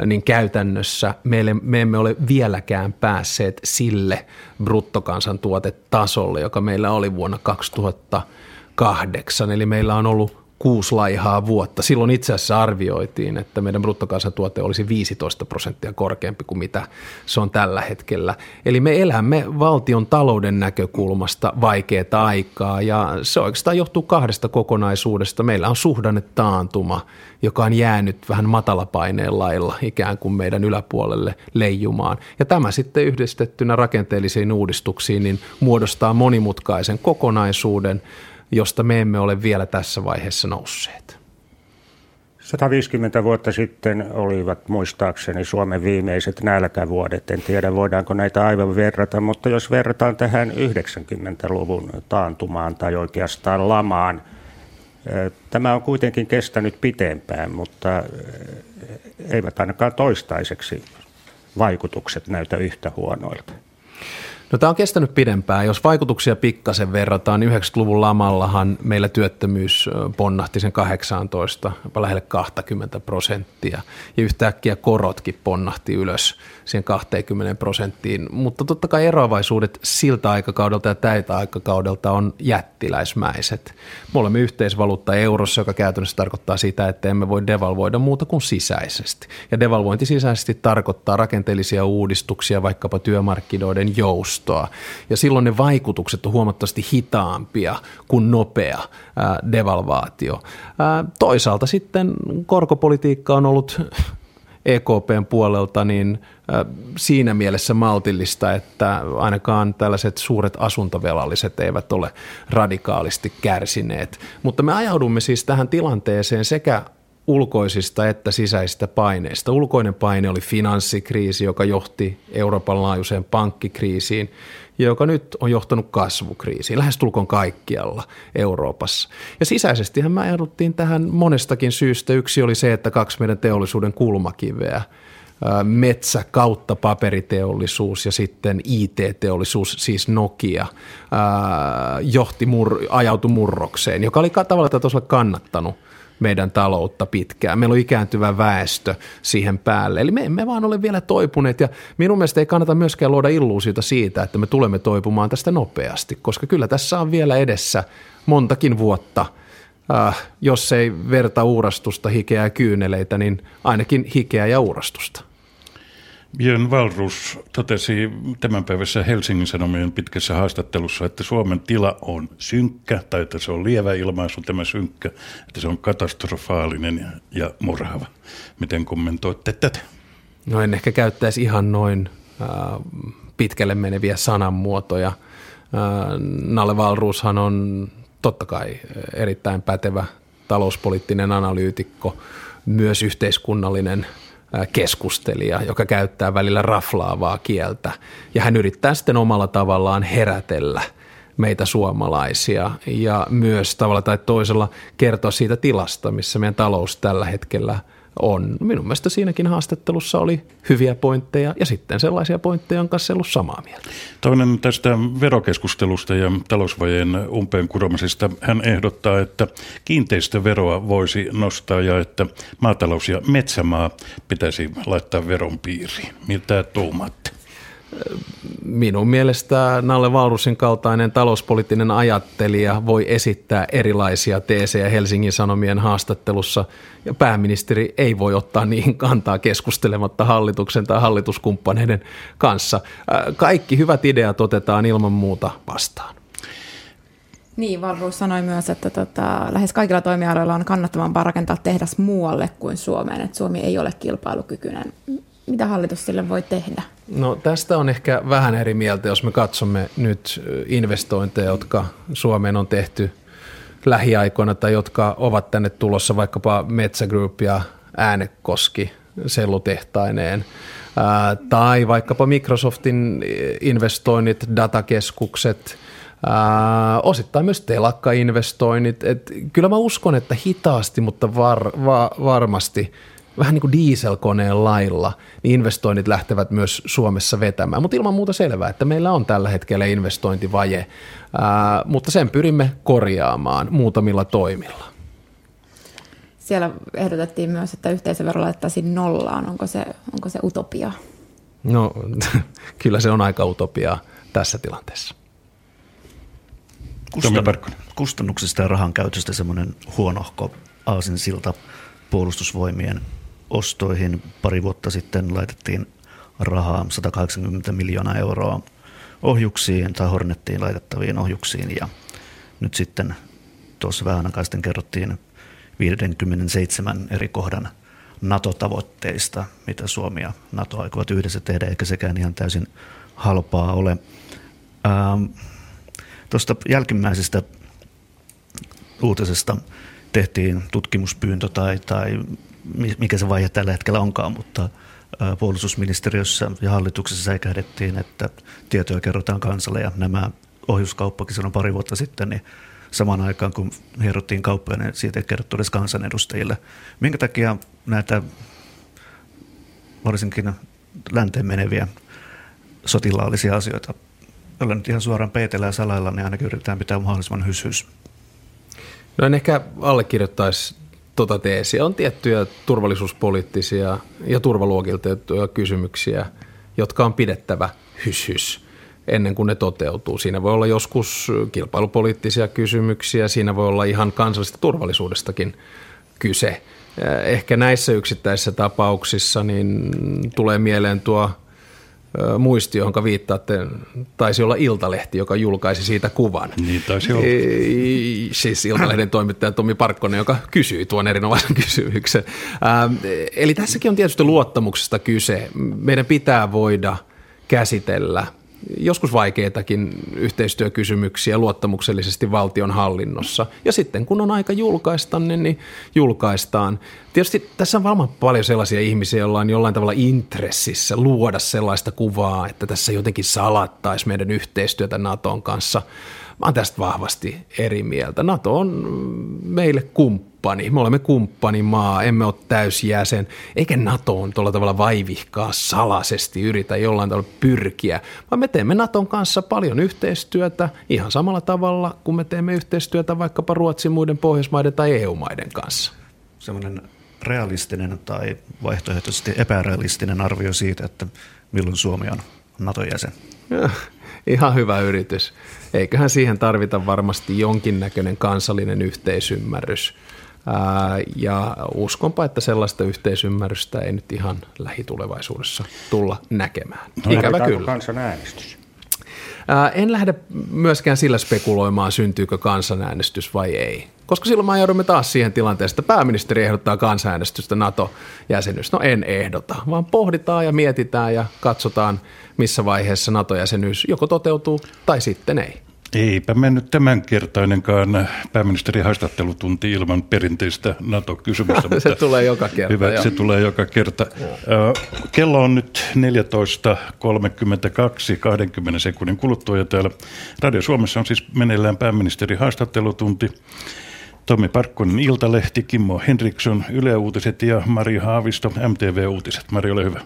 niin käytännössä meille, me emme ole vieläkään päässeet sille bruttokansantuotetasolle, joka meillä oli vuonna 2008. Eli meillä on ollut kuusi laihaa vuotta. Silloin itse asiassa arvioitiin, että meidän bruttokansantuote olisi 15 prosenttia korkeampi kuin mitä se on tällä hetkellä. Eli me elämme valtion talouden näkökulmasta vaikeaa aikaa ja se oikeastaan johtuu kahdesta kokonaisuudesta. Meillä on suhdanne taantuma, joka on jäänyt vähän matalapaineen lailla ikään kuin meidän yläpuolelle leijumaan. Ja tämä sitten yhdistettynä rakenteellisiin uudistuksiin niin muodostaa monimutkaisen kokonaisuuden – josta me emme ole vielä tässä vaiheessa nousseet. 150 vuotta sitten olivat muistaakseni Suomen viimeiset nälkävuodet. En tiedä, voidaanko näitä aivan verrata, mutta jos verrataan tähän 90-luvun taantumaan tai oikeastaan lamaan, tämä on kuitenkin kestänyt pitempään, mutta eivät ainakaan toistaiseksi vaikutukset näytä yhtä huonoilta. No tämä on kestänyt pidempään. Jos vaikutuksia pikkasen verrataan, niin 90-luvun lamallahan meillä työttömyys ponnahti sen 18, jopa lähelle 20 prosenttia. Ja yhtäkkiä korotkin ponnahti ylös siihen 20 prosenttiin. Mutta totta kai eroavaisuudet siltä aikakaudelta ja täitä aikakaudelta on jättiläismäiset. Me olemme yhteisvaluutta eurossa, joka käytännössä tarkoittaa sitä, että emme voi devalvoida muuta kuin sisäisesti. Ja devalvointi sisäisesti tarkoittaa rakenteellisia uudistuksia, vaikkapa työmarkkinoiden joustoa. Ja silloin ne vaikutukset on huomattavasti hitaampia kuin nopea devalvaatio. Toisaalta sitten korkopolitiikka on ollut EKPn puolelta niin siinä mielessä maltillista, että ainakaan tällaiset suuret asuntovelalliset eivät ole radikaalisti kärsineet. Mutta me ajaudumme siis tähän tilanteeseen sekä ulkoisista että sisäisistä paineista. Ulkoinen paine oli finanssikriisi, joka johti Euroopan laajuiseen pankkikriisiin joka nyt on johtanut kasvukriisiin lähestulkoon kaikkialla Euroopassa. Ja sisäisestihän me ajauduttiin tähän monestakin syystä. Yksi oli se, että kaksi meidän teollisuuden kulmakiveä – metsä kautta paperiteollisuus ja sitten IT-teollisuus, siis Nokia, johti mur, ajautui murrokseen, joka oli tavallaan tosiaan kannattanut meidän taloutta pitkään. Meillä on ikääntyvä väestö siihen päälle. Eli me emme vaan ole vielä toipuneet ja minun mielestä ei kannata myöskään luoda illuusiota siitä, että me tulemme toipumaan tästä nopeasti, koska kyllä tässä on vielä edessä montakin vuotta – äh, jos ei verta uurastusta, hikeä ja kyyneleitä, niin ainakin hikeä ja uurastusta. Björn Valrus totesi päivässä Helsingin Sanomien pitkässä haastattelussa, että Suomen tila on synkkä, tai että se on lievä ilmaisu tämä synkkä, että se on katastrofaalinen ja murhava. Miten kommentoitte tätä? No en ehkä käyttäisi ihan noin äh, pitkälle meneviä sananmuotoja. Äh, Nalle Valruushan on totta kai erittäin pätevä talouspoliittinen analyytikko, myös yhteiskunnallinen keskustelija, joka käyttää välillä raflaavaa kieltä. Ja hän yrittää sitten omalla tavallaan herätellä meitä suomalaisia ja myös tavalla tai toisella kertoa siitä tilasta, missä meidän talous tällä hetkellä – on. Minun mielestä siinäkin haastattelussa oli hyviä pointteja ja sitten sellaisia pointteja, on kanssa ollut samaa mieltä. Toinen tästä verokeskustelusta ja talousvajeen umpeen kuromisesta. Hän ehdottaa, että kiinteistöveroa voisi nostaa ja että maatalous- ja metsämaa pitäisi laittaa veron piiriin. Mitä tuumatte? Minun mielestä Nalle Vaurusin kaltainen talouspoliittinen ajattelija voi esittää erilaisia teesejä Helsingin Sanomien haastattelussa ja pääministeri ei voi ottaa niihin kantaa keskustelematta hallituksen tai hallituskumppaneiden kanssa. Kaikki hyvät ideat otetaan ilman muuta vastaan. Niin, Valruus sanoi myös, että tota, lähes kaikilla toimialoilla on kannattavampaa rakentaa tehdas muualle kuin Suomeen, että Suomi ei ole kilpailukykyinen. Mitä hallitus sille voi tehdä? No tästä on ehkä vähän eri mieltä, jos me katsomme nyt investointeja, jotka Suomeen on tehty lähiaikoina tai jotka ovat tänne tulossa, vaikkapa Metsä Group ja Äänekoski sellutehtaineen, tai vaikkapa Microsoftin investoinnit, datakeskukset, osittain myös telakkainvestoinnit. Et kyllä mä uskon, että hitaasti, mutta var, va, varmasti – vähän niin kuin dieselkoneen lailla, niin investoinnit lähtevät myös Suomessa vetämään. Mutta ilman muuta selvää, että meillä on tällä hetkellä investointivaje, ää, mutta sen pyrimme korjaamaan muutamilla toimilla. Siellä ehdotettiin myös, että yhteisövero laittaisiin nollaan. Onko se, onko se utopia? No kyllä se on aika utopia tässä tilanteessa. Kustan, kustannuksista ja rahan käytöstä semmoinen huonohko aasinsilta puolustusvoimien ostoihin pari vuotta sitten laitettiin rahaa 180 miljoonaa euroa ohjuksiin tai Hornettiin laitettaviin ohjuksiin ja nyt sitten tuossa vähän aikaa sitten kerrottiin 57 eri kohdan NATO-tavoitteista, mitä Suomi ja NATO aikovat yhdessä tehdä, eikä sekään ihan täysin halpaa ole. Ähm, Tuosta jälkimmäisestä uutisesta tehtiin tutkimuspyyntö tai, tai mikä se vaihe tällä hetkellä onkaan, mutta puolustusministeriössä ja hallituksessa säikähdettiin, että tietoja kerrotaan kansalle ja nämä ohjuskauppakin silloin pari vuotta sitten, niin samaan aikaan kun hierottiin kauppoja, niin siitä ei kerrottu edes kansanedustajille. Minkä takia näitä varsinkin länteen meneviä sotilaallisia asioita, joilla nyt ihan suoraan peitellä ja salailla, niin ainakin yritetään pitää mahdollisimman hyshys. No en ehkä allekirjoittaisi tuota teesiä. On tiettyjä turvallisuuspoliittisia ja turvaluokiltettuja kysymyksiä, jotka on pidettävä hyshys ennen kuin ne toteutuu. Siinä voi olla joskus kilpailupoliittisia kysymyksiä, siinä voi olla ihan kansallisesta turvallisuudestakin kyse. Ehkä näissä yksittäisissä tapauksissa niin tulee mieleen tuo muisti, jonka viittaatte, taisi olla Iltalehti, joka julkaisi siitä kuvan. Niin taisi olla. Siis Iltalehden toimittaja Tomi Parkkonen, joka kysyi tuon erinomaisen kysymyksen. Eli tässäkin on tietysti luottamuksesta kyse. Meidän pitää voida käsitellä – joskus vaikeitakin yhteistyökysymyksiä luottamuksellisesti valtion hallinnossa. Ja sitten kun on aika julkaista, niin, niin julkaistaan. Tietysti tässä on varmaan paljon sellaisia ihmisiä, joilla on jollain tavalla intressissä luoda sellaista kuvaa, että tässä jotenkin salattaisi meidän yhteistyötä Naton kanssa. Mä oon tästä vahvasti eri mieltä. NATO on meille kumppani kumppani, me olemme kumppanimaa, emme ole täysjäsen, eikä NATOon tuolla tavalla vaivihkaa salaisesti yritä jollain tavalla pyrkiä, vaan me teemme NATOn kanssa paljon yhteistyötä ihan samalla tavalla kuin me teemme yhteistyötä vaikkapa Ruotsin, muiden Pohjoismaiden tai EU-maiden kanssa. Semmoinen realistinen tai vaihtoehtoisesti epärealistinen arvio siitä, että milloin Suomi on NATOn jäsen. Ihan hyvä yritys. Eiköhän siihen tarvita varmasti jonkinnäköinen kansallinen yhteisymmärrys ja uskonpa, että sellaista yhteisymmärrystä ei nyt ihan lähitulevaisuudessa tulla näkemään. No, Ikävä kyllä. kansanäänestys? En lähde myöskään sillä spekuloimaan, syntyykö kansanäänestys vai ei. Koska silloin me joudumme taas siihen tilanteeseen, että pääministeri ehdottaa kansanäänestystä NATO-jäsenyys. No en ehdota, vaan pohditaan ja mietitään ja katsotaan, missä vaiheessa NATO-jäsenyys joko toteutuu tai sitten ei. Eipä mennyt tämänkertainenkaan pääministerin haastattelutunti ilman perinteistä NATO-kysymystä. se tulee joka kerta. Hyvä, jo. se tulee joka kerta. Kello on nyt 14.32, 20 sekunnin kuluttua ja täällä Radio Suomessa on siis meneillään pääministerin haastattelutunti. Tommi Parkkonen Iltalehti, Kimmo Henriksson Yle Uutiset ja Mari Haavisto MTV Uutiset. Mari, ole hyvä.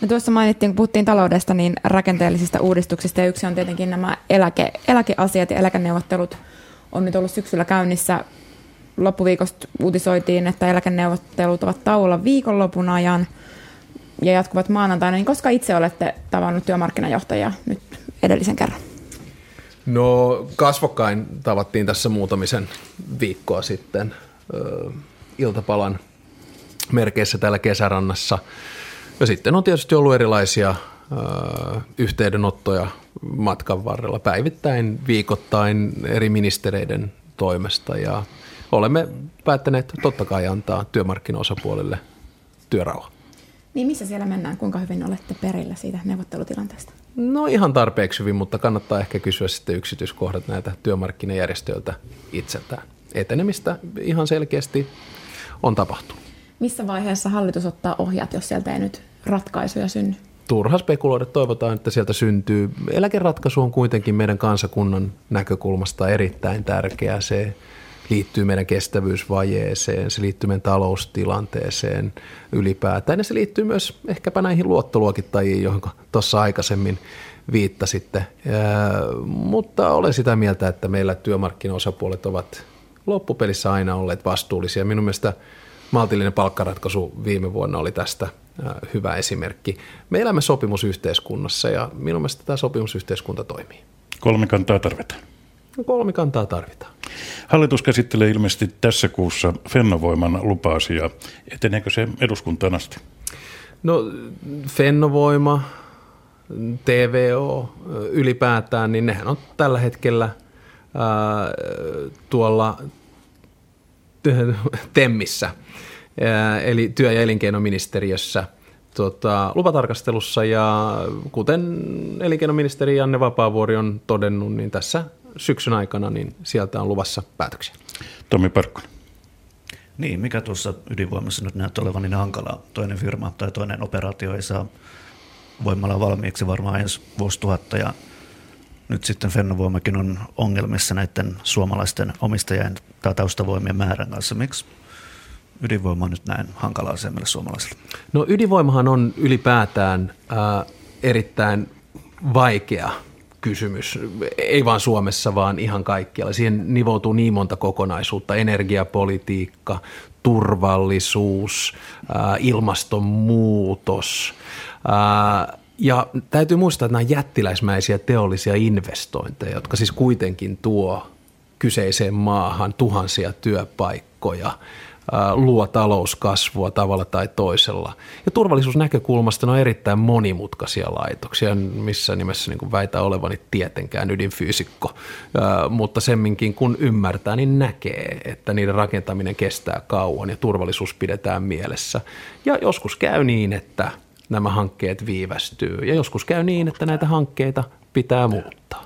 No tuossa mainittiin, kun puhuttiin taloudesta, niin rakenteellisista uudistuksista. Ja yksi on tietenkin nämä eläke, eläkeasiat ja eläkeneuvottelut on nyt ollut syksyllä käynnissä. Loppuviikosta uutisoitiin, että eläkeneuvottelut ovat tauolla viikonlopun ajan ja jatkuvat maanantaina. Niin koska itse olette tavannut työmarkkinajohtajia nyt edellisen kerran? No kasvokkain tavattiin tässä muutamisen viikkoa sitten iltapalan merkeissä täällä kesärannassa – ja sitten on tietysti ollut erilaisia ö, yhteydenottoja matkan varrella päivittäin, viikoittain eri ministereiden toimesta ja olemme päättäneet totta kai antaa työmarkkinaosapuolille työrauha. Niin missä siellä mennään? Kuinka hyvin olette perillä siitä neuvottelutilanteesta? No ihan tarpeeksi hyvin, mutta kannattaa ehkä kysyä sitten yksityiskohdat näitä työmarkkinajärjestöiltä itseltään. Etenemistä ihan selkeästi on tapahtunut. Missä vaiheessa hallitus ottaa ohjat, jos sieltä ei nyt ratkaisuja synny? Turha spekuloida, toivotaan, että sieltä syntyy. Eläkeratkaisu on kuitenkin meidän kansakunnan näkökulmasta erittäin tärkeä. Se liittyy meidän kestävyysvajeeseen, se liittyy meidän taloustilanteeseen ylipäätään ja se liittyy myös ehkäpä näihin luottoluokittajiin, joihin tuossa aikaisemmin viittasitte. mutta olen sitä mieltä, että meillä työmarkkinaosapuolet ovat loppupelissä aina olleet vastuullisia. Minun mielestä maltillinen palkkaratkaisu viime vuonna oli tästä hyvä esimerkki. Me elämme sopimusyhteiskunnassa ja minun mielestä tämä sopimusyhteiskunta toimii. Kolmikantaa tarvitaan. No kolmikantaa tarvitaan. Hallitus käsittelee ilmeisesti tässä kuussa Fennovoiman lupa-asiaa. Eteneekö se eduskuntaan asti? No Fennovoima, TVO ylipäätään, niin nehän on tällä hetkellä ää, tuolla TEMmissä, eli työ- ja elinkeinoministeriössä tota, lupatarkastelussa ja kuten elinkeinoministeri Janne Vapaavuori on todennut, niin tässä syksyn aikana, niin sieltä on luvassa päätöksiä. Tomi Parkkonen. Niin, mikä tuossa ydinvoimassa nyt näyttää olevan niin hankalaa? Toinen firma tai toinen operaatio ei saa voimalla valmiiksi varmaan ensi vuosituhatta ja nyt sitten Fennovoimakin on ongelmissa näiden suomalaisten omistajien tai taustavoimien määrän kanssa. Miksi ydinvoima on nyt näin hankalaa meille suomalaisille? No ydinvoimahan on ylipäätään äh, erittäin vaikea kysymys. Ei vain Suomessa, vaan ihan kaikkialla. Siihen nivoutuu niin monta kokonaisuutta. Energiapolitiikka, turvallisuus, ilmastonmuutos. Ja täytyy muistaa, että nämä jättiläismäisiä teollisia investointeja, jotka siis kuitenkin tuo kyseiseen maahan tuhansia työpaikkoja – luo talouskasvua tavalla tai toisella. Ja turvallisuusnäkökulmasta ne on erittäin monimutkaisia laitoksia, missä nimessä niin väitä olevani tietenkään ydinfyysikko, mutta semminkin kun ymmärtää, niin näkee, että niiden rakentaminen kestää kauan ja turvallisuus pidetään mielessä. Ja joskus käy niin, että nämä hankkeet viivästyy ja joskus käy niin, että näitä hankkeita pitää muuttaa.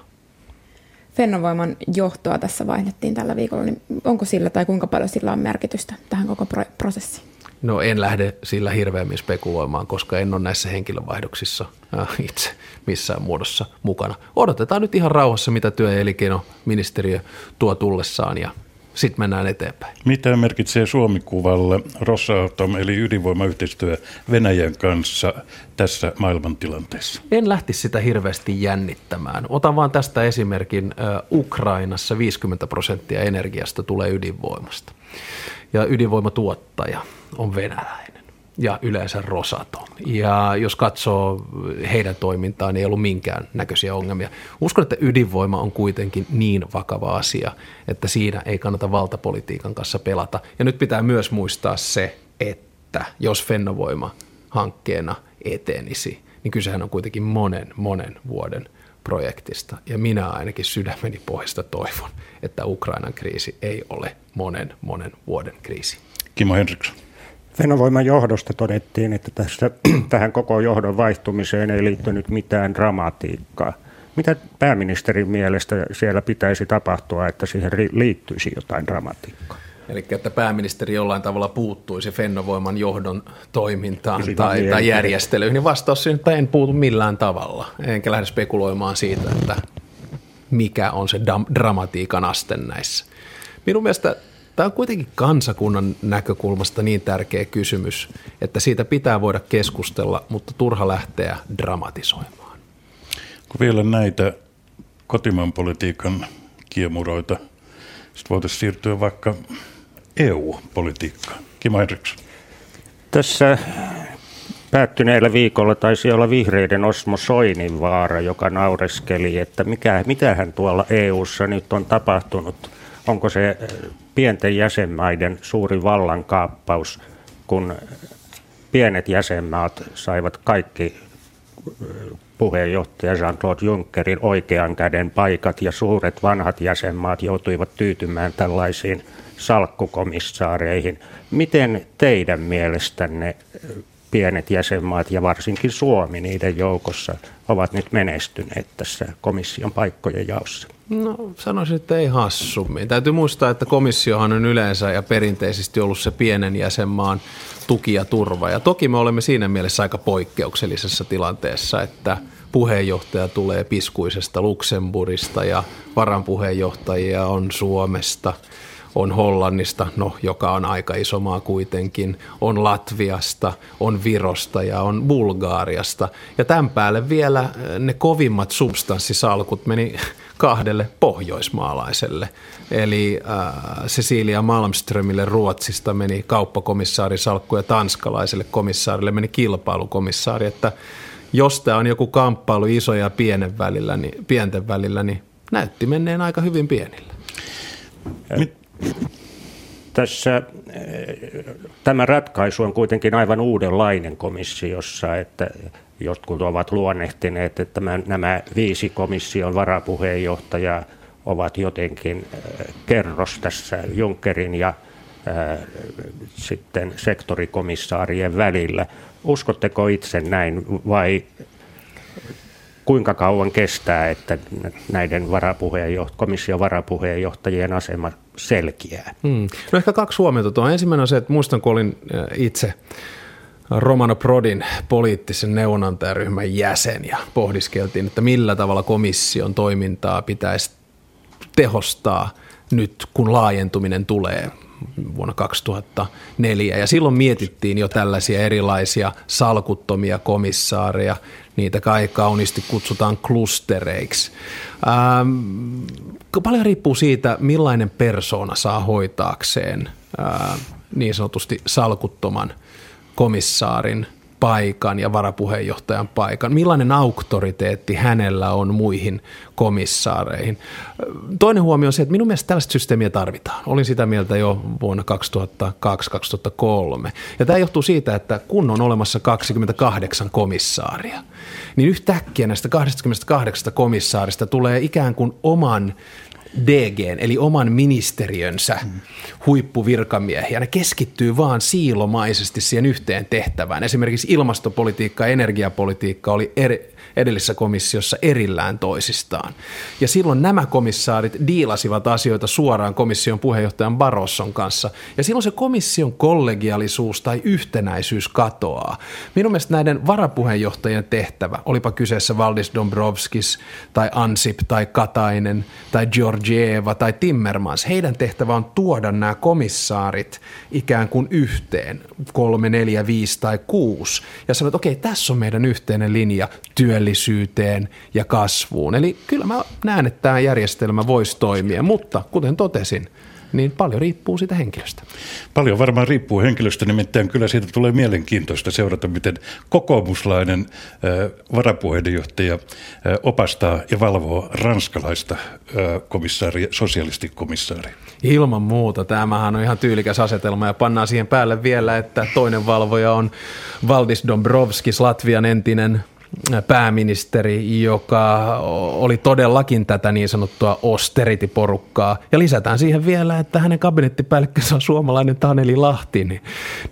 Fennovoiman johtoa tässä vaihdettiin tällä viikolla, niin onko sillä tai kuinka paljon sillä on merkitystä tähän koko prosessiin? No en lähde sillä hirveämmin spekuloimaan, koska en ole näissä henkilövaihdoksissa äh, itse missään muodossa mukana. Odotetaan nyt ihan rauhassa, mitä työ- ja elinkeinoministeriö tuo tullessaan ja sitten mennään eteenpäin. Mitä merkitsee Suomi-kuvalle Rosatom eli ydinvoimayhteistyö Venäjän kanssa tässä maailmantilanteessa? En lähtisi sitä hirveästi jännittämään. Otan vaan tästä esimerkin. Ukrainassa 50 prosenttia energiasta tulee ydinvoimasta ja ydinvoimatuottaja on venäläinen ja yleensä Rosatom. Ja jos katsoo heidän toimintaan, niin ei ollut minkään näköisiä ongelmia. Uskon, että ydinvoima on kuitenkin niin vakava asia, että siinä ei kannata valtapolitiikan kanssa pelata. Ja nyt pitää myös muistaa se, että jos Fennovoima hankkeena etenisi, niin kysehän on kuitenkin monen, monen vuoden projektista. Ja minä ainakin sydämeni pohjasta toivon, että Ukrainan kriisi ei ole monen, monen vuoden kriisi. Kimmo Henriksson. Fennovoiman johdosta todettiin, että tässä, tähän koko johdon vaihtumiseen ei liittynyt mitään dramatiikkaa. Mitä pääministerin mielestä siellä pitäisi tapahtua, että siihen liittyisi jotain dramatiikkaa? Eli että pääministeri jollain tavalla puuttuisi Fennovoiman johdon toimintaan tai, tai järjestelyihin, niin vastaus on, että en puutu millään tavalla. Enkä lähde spekuloimaan siitä, että mikä on se dramatiikan aste näissä. Minun mielestä Tämä on kuitenkin kansakunnan näkökulmasta niin tärkeä kysymys, että siitä pitää voida keskustella, mutta turha lähteä dramatisoimaan. Kun vielä näitä kotimaan politiikan kiemuroita, sitten voitaisiin siirtyä vaikka EU-politiikkaan. Kim Henriksson. Tässä päättyneellä viikolla taisi olla vihreiden Osmo Soininvaara, joka naureskeli, että mikä, mitähän tuolla EU:ssa nyt on tapahtunut. Onko se pienten jäsenmaiden suuri vallankaappaus, kun pienet jäsenmaat saivat kaikki puheenjohtaja Jean-Claude Junckerin oikean käden paikat ja suuret vanhat jäsenmaat joutuivat tyytymään tällaisiin salkkukomissaareihin. Miten teidän mielestänne pienet jäsenmaat ja varsinkin Suomi niiden joukossa ovat nyt menestyneet tässä komission paikkojen jaossa? No sanoisin, että ei hassummin. Täytyy muistaa, että komissiohan on yleensä ja perinteisesti ollut se pienen jäsenmaan tuki ja turva. Ja toki me olemme siinä mielessä aika poikkeuksellisessa tilanteessa, että puheenjohtaja tulee piskuisesta Luxemburgista ja varanpuheenjohtajia on Suomesta – on Hollannista, no, joka on aika iso maa kuitenkin, on Latviasta, on Virosta ja on Bulgaariasta. Ja tämän päälle vielä eh, ne kovimmat substanssisalkut meni kahdelle pohjoismaalaiselle. Eli äh, Cecilia Malmströmille Ruotsista meni kauppakomissaarisalkku ja tanskalaiselle komissaarille meni kilpailukomissaari. Että jos tämä on joku kamppailu iso ja pienen välillä, niin, pienten välillä, niin näytti menneen aika hyvin pienillä. Tässä tämä ratkaisu on kuitenkin aivan uudenlainen komissiossa, että jotkut ovat luonnehtineet, että nämä viisi komission varapuheenjohtajaa ovat jotenkin kerros tässä Junckerin ja sitten sektorikomissaarien välillä. Uskotteko itse näin vai kuinka kauan kestää, että näiden varapuheenjoht- komission varapuheenjohtajien asema selkeää? Hmm. No ehkä kaksi huomiota tuo. Ensimmäinen on se, että muistan kun olin äh, itse Romano Prodin poliittisen neuvonantajaryhmän jäsen ja pohdiskeltiin, että millä tavalla komission toimintaa pitäisi tehostaa nyt, kun laajentuminen tulee vuonna 2004. Ja silloin mietittiin jo tällaisia erilaisia salkuttomia komissaareja, niitä kai kauniisti kutsutaan klustereiksi. Ähm, paljon riippuu siitä, millainen persona saa hoitaakseen äh, niin sanotusti salkuttoman komissaarin – paikan ja varapuheenjohtajan paikan? Millainen auktoriteetti hänellä on muihin komissaareihin? Toinen huomio on se, että minun mielestä tällaista systeemiä tarvitaan. Olin sitä mieltä jo vuonna 2002-2003. Ja tämä johtuu siitä, että kun on olemassa 28 komissaaria, niin yhtäkkiä näistä 28 komissaarista tulee ikään kuin oman DGn, eli oman ministeriönsä mm. huippuvirkamiehiä. Ne keskittyy vaan siilomaisesti siihen yhteen tehtävään. Esimerkiksi ilmastopolitiikka ja energiapolitiikka oli eri, edellisessä komissiossa erillään toisistaan. Ja silloin nämä komissaarit diilasivat asioita suoraan komission puheenjohtajan Barosson kanssa. Ja silloin se komission kollegialisuus tai yhtenäisyys katoaa. Minun mielestä näiden varapuheenjohtajien tehtävä, olipa kyseessä Valdis Dombrovskis tai Ansip tai Katainen tai Georgieva tai Timmermans, heidän tehtävä on tuoda nämä komissaarit ikään kuin yhteen, kolme, neljä, viisi tai kuusi, ja sanoa, että okei, tässä on meidän yhteinen linja, työ työllisyyteen ja kasvuun. Eli kyllä mä näen, että tämä järjestelmä voisi toimia, mutta kuten totesin, niin paljon riippuu siitä henkilöstä. Paljon varmaan riippuu henkilöstä, nimittäin kyllä siitä tulee mielenkiintoista seurata, miten kokoomuslainen varapuheenjohtaja opastaa ja valvoo ranskalaista komissaaria, sosialistikomissaari. Ilman muuta. Tämähän on ihan tyylikäs asetelma ja pannaan siihen päälle vielä, että toinen valvoja on Valdis Dombrovskis, Latvian entinen pääministeri, joka oli todellakin tätä niin sanottua austerity-porukkaa. Ja lisätään siihen vielä, että hänen kabinettipäällikkönsä on suomalainen Taneli Lahti, niin,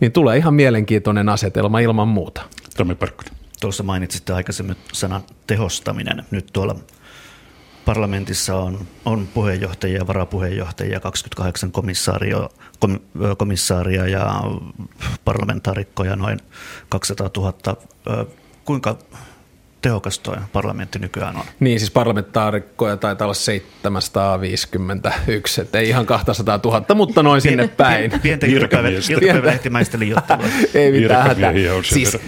niin tulee ihan mielenkiintoinen asetelma ilman muuta. Tomi Parkkonen. Tuossa mainitsitte aikaisemmin sanan tehostaminen. Nyt tuolla parlamentissa on, on puheenjohtajia ja varapuheenjohtajia, 28 komissaaria, kom, komissaaria ja parlamentaarikkoja noin 200 000. Kuinka tehokas tuo parlamentti nykyään on. Niin, siis parlamentaarikkoja taitaa olla 751, että ei ihan 200 000, mutta noin sinne päin. Pientä iltapäivälehtimäistä liioittelua. ei mitään hätää. Siis,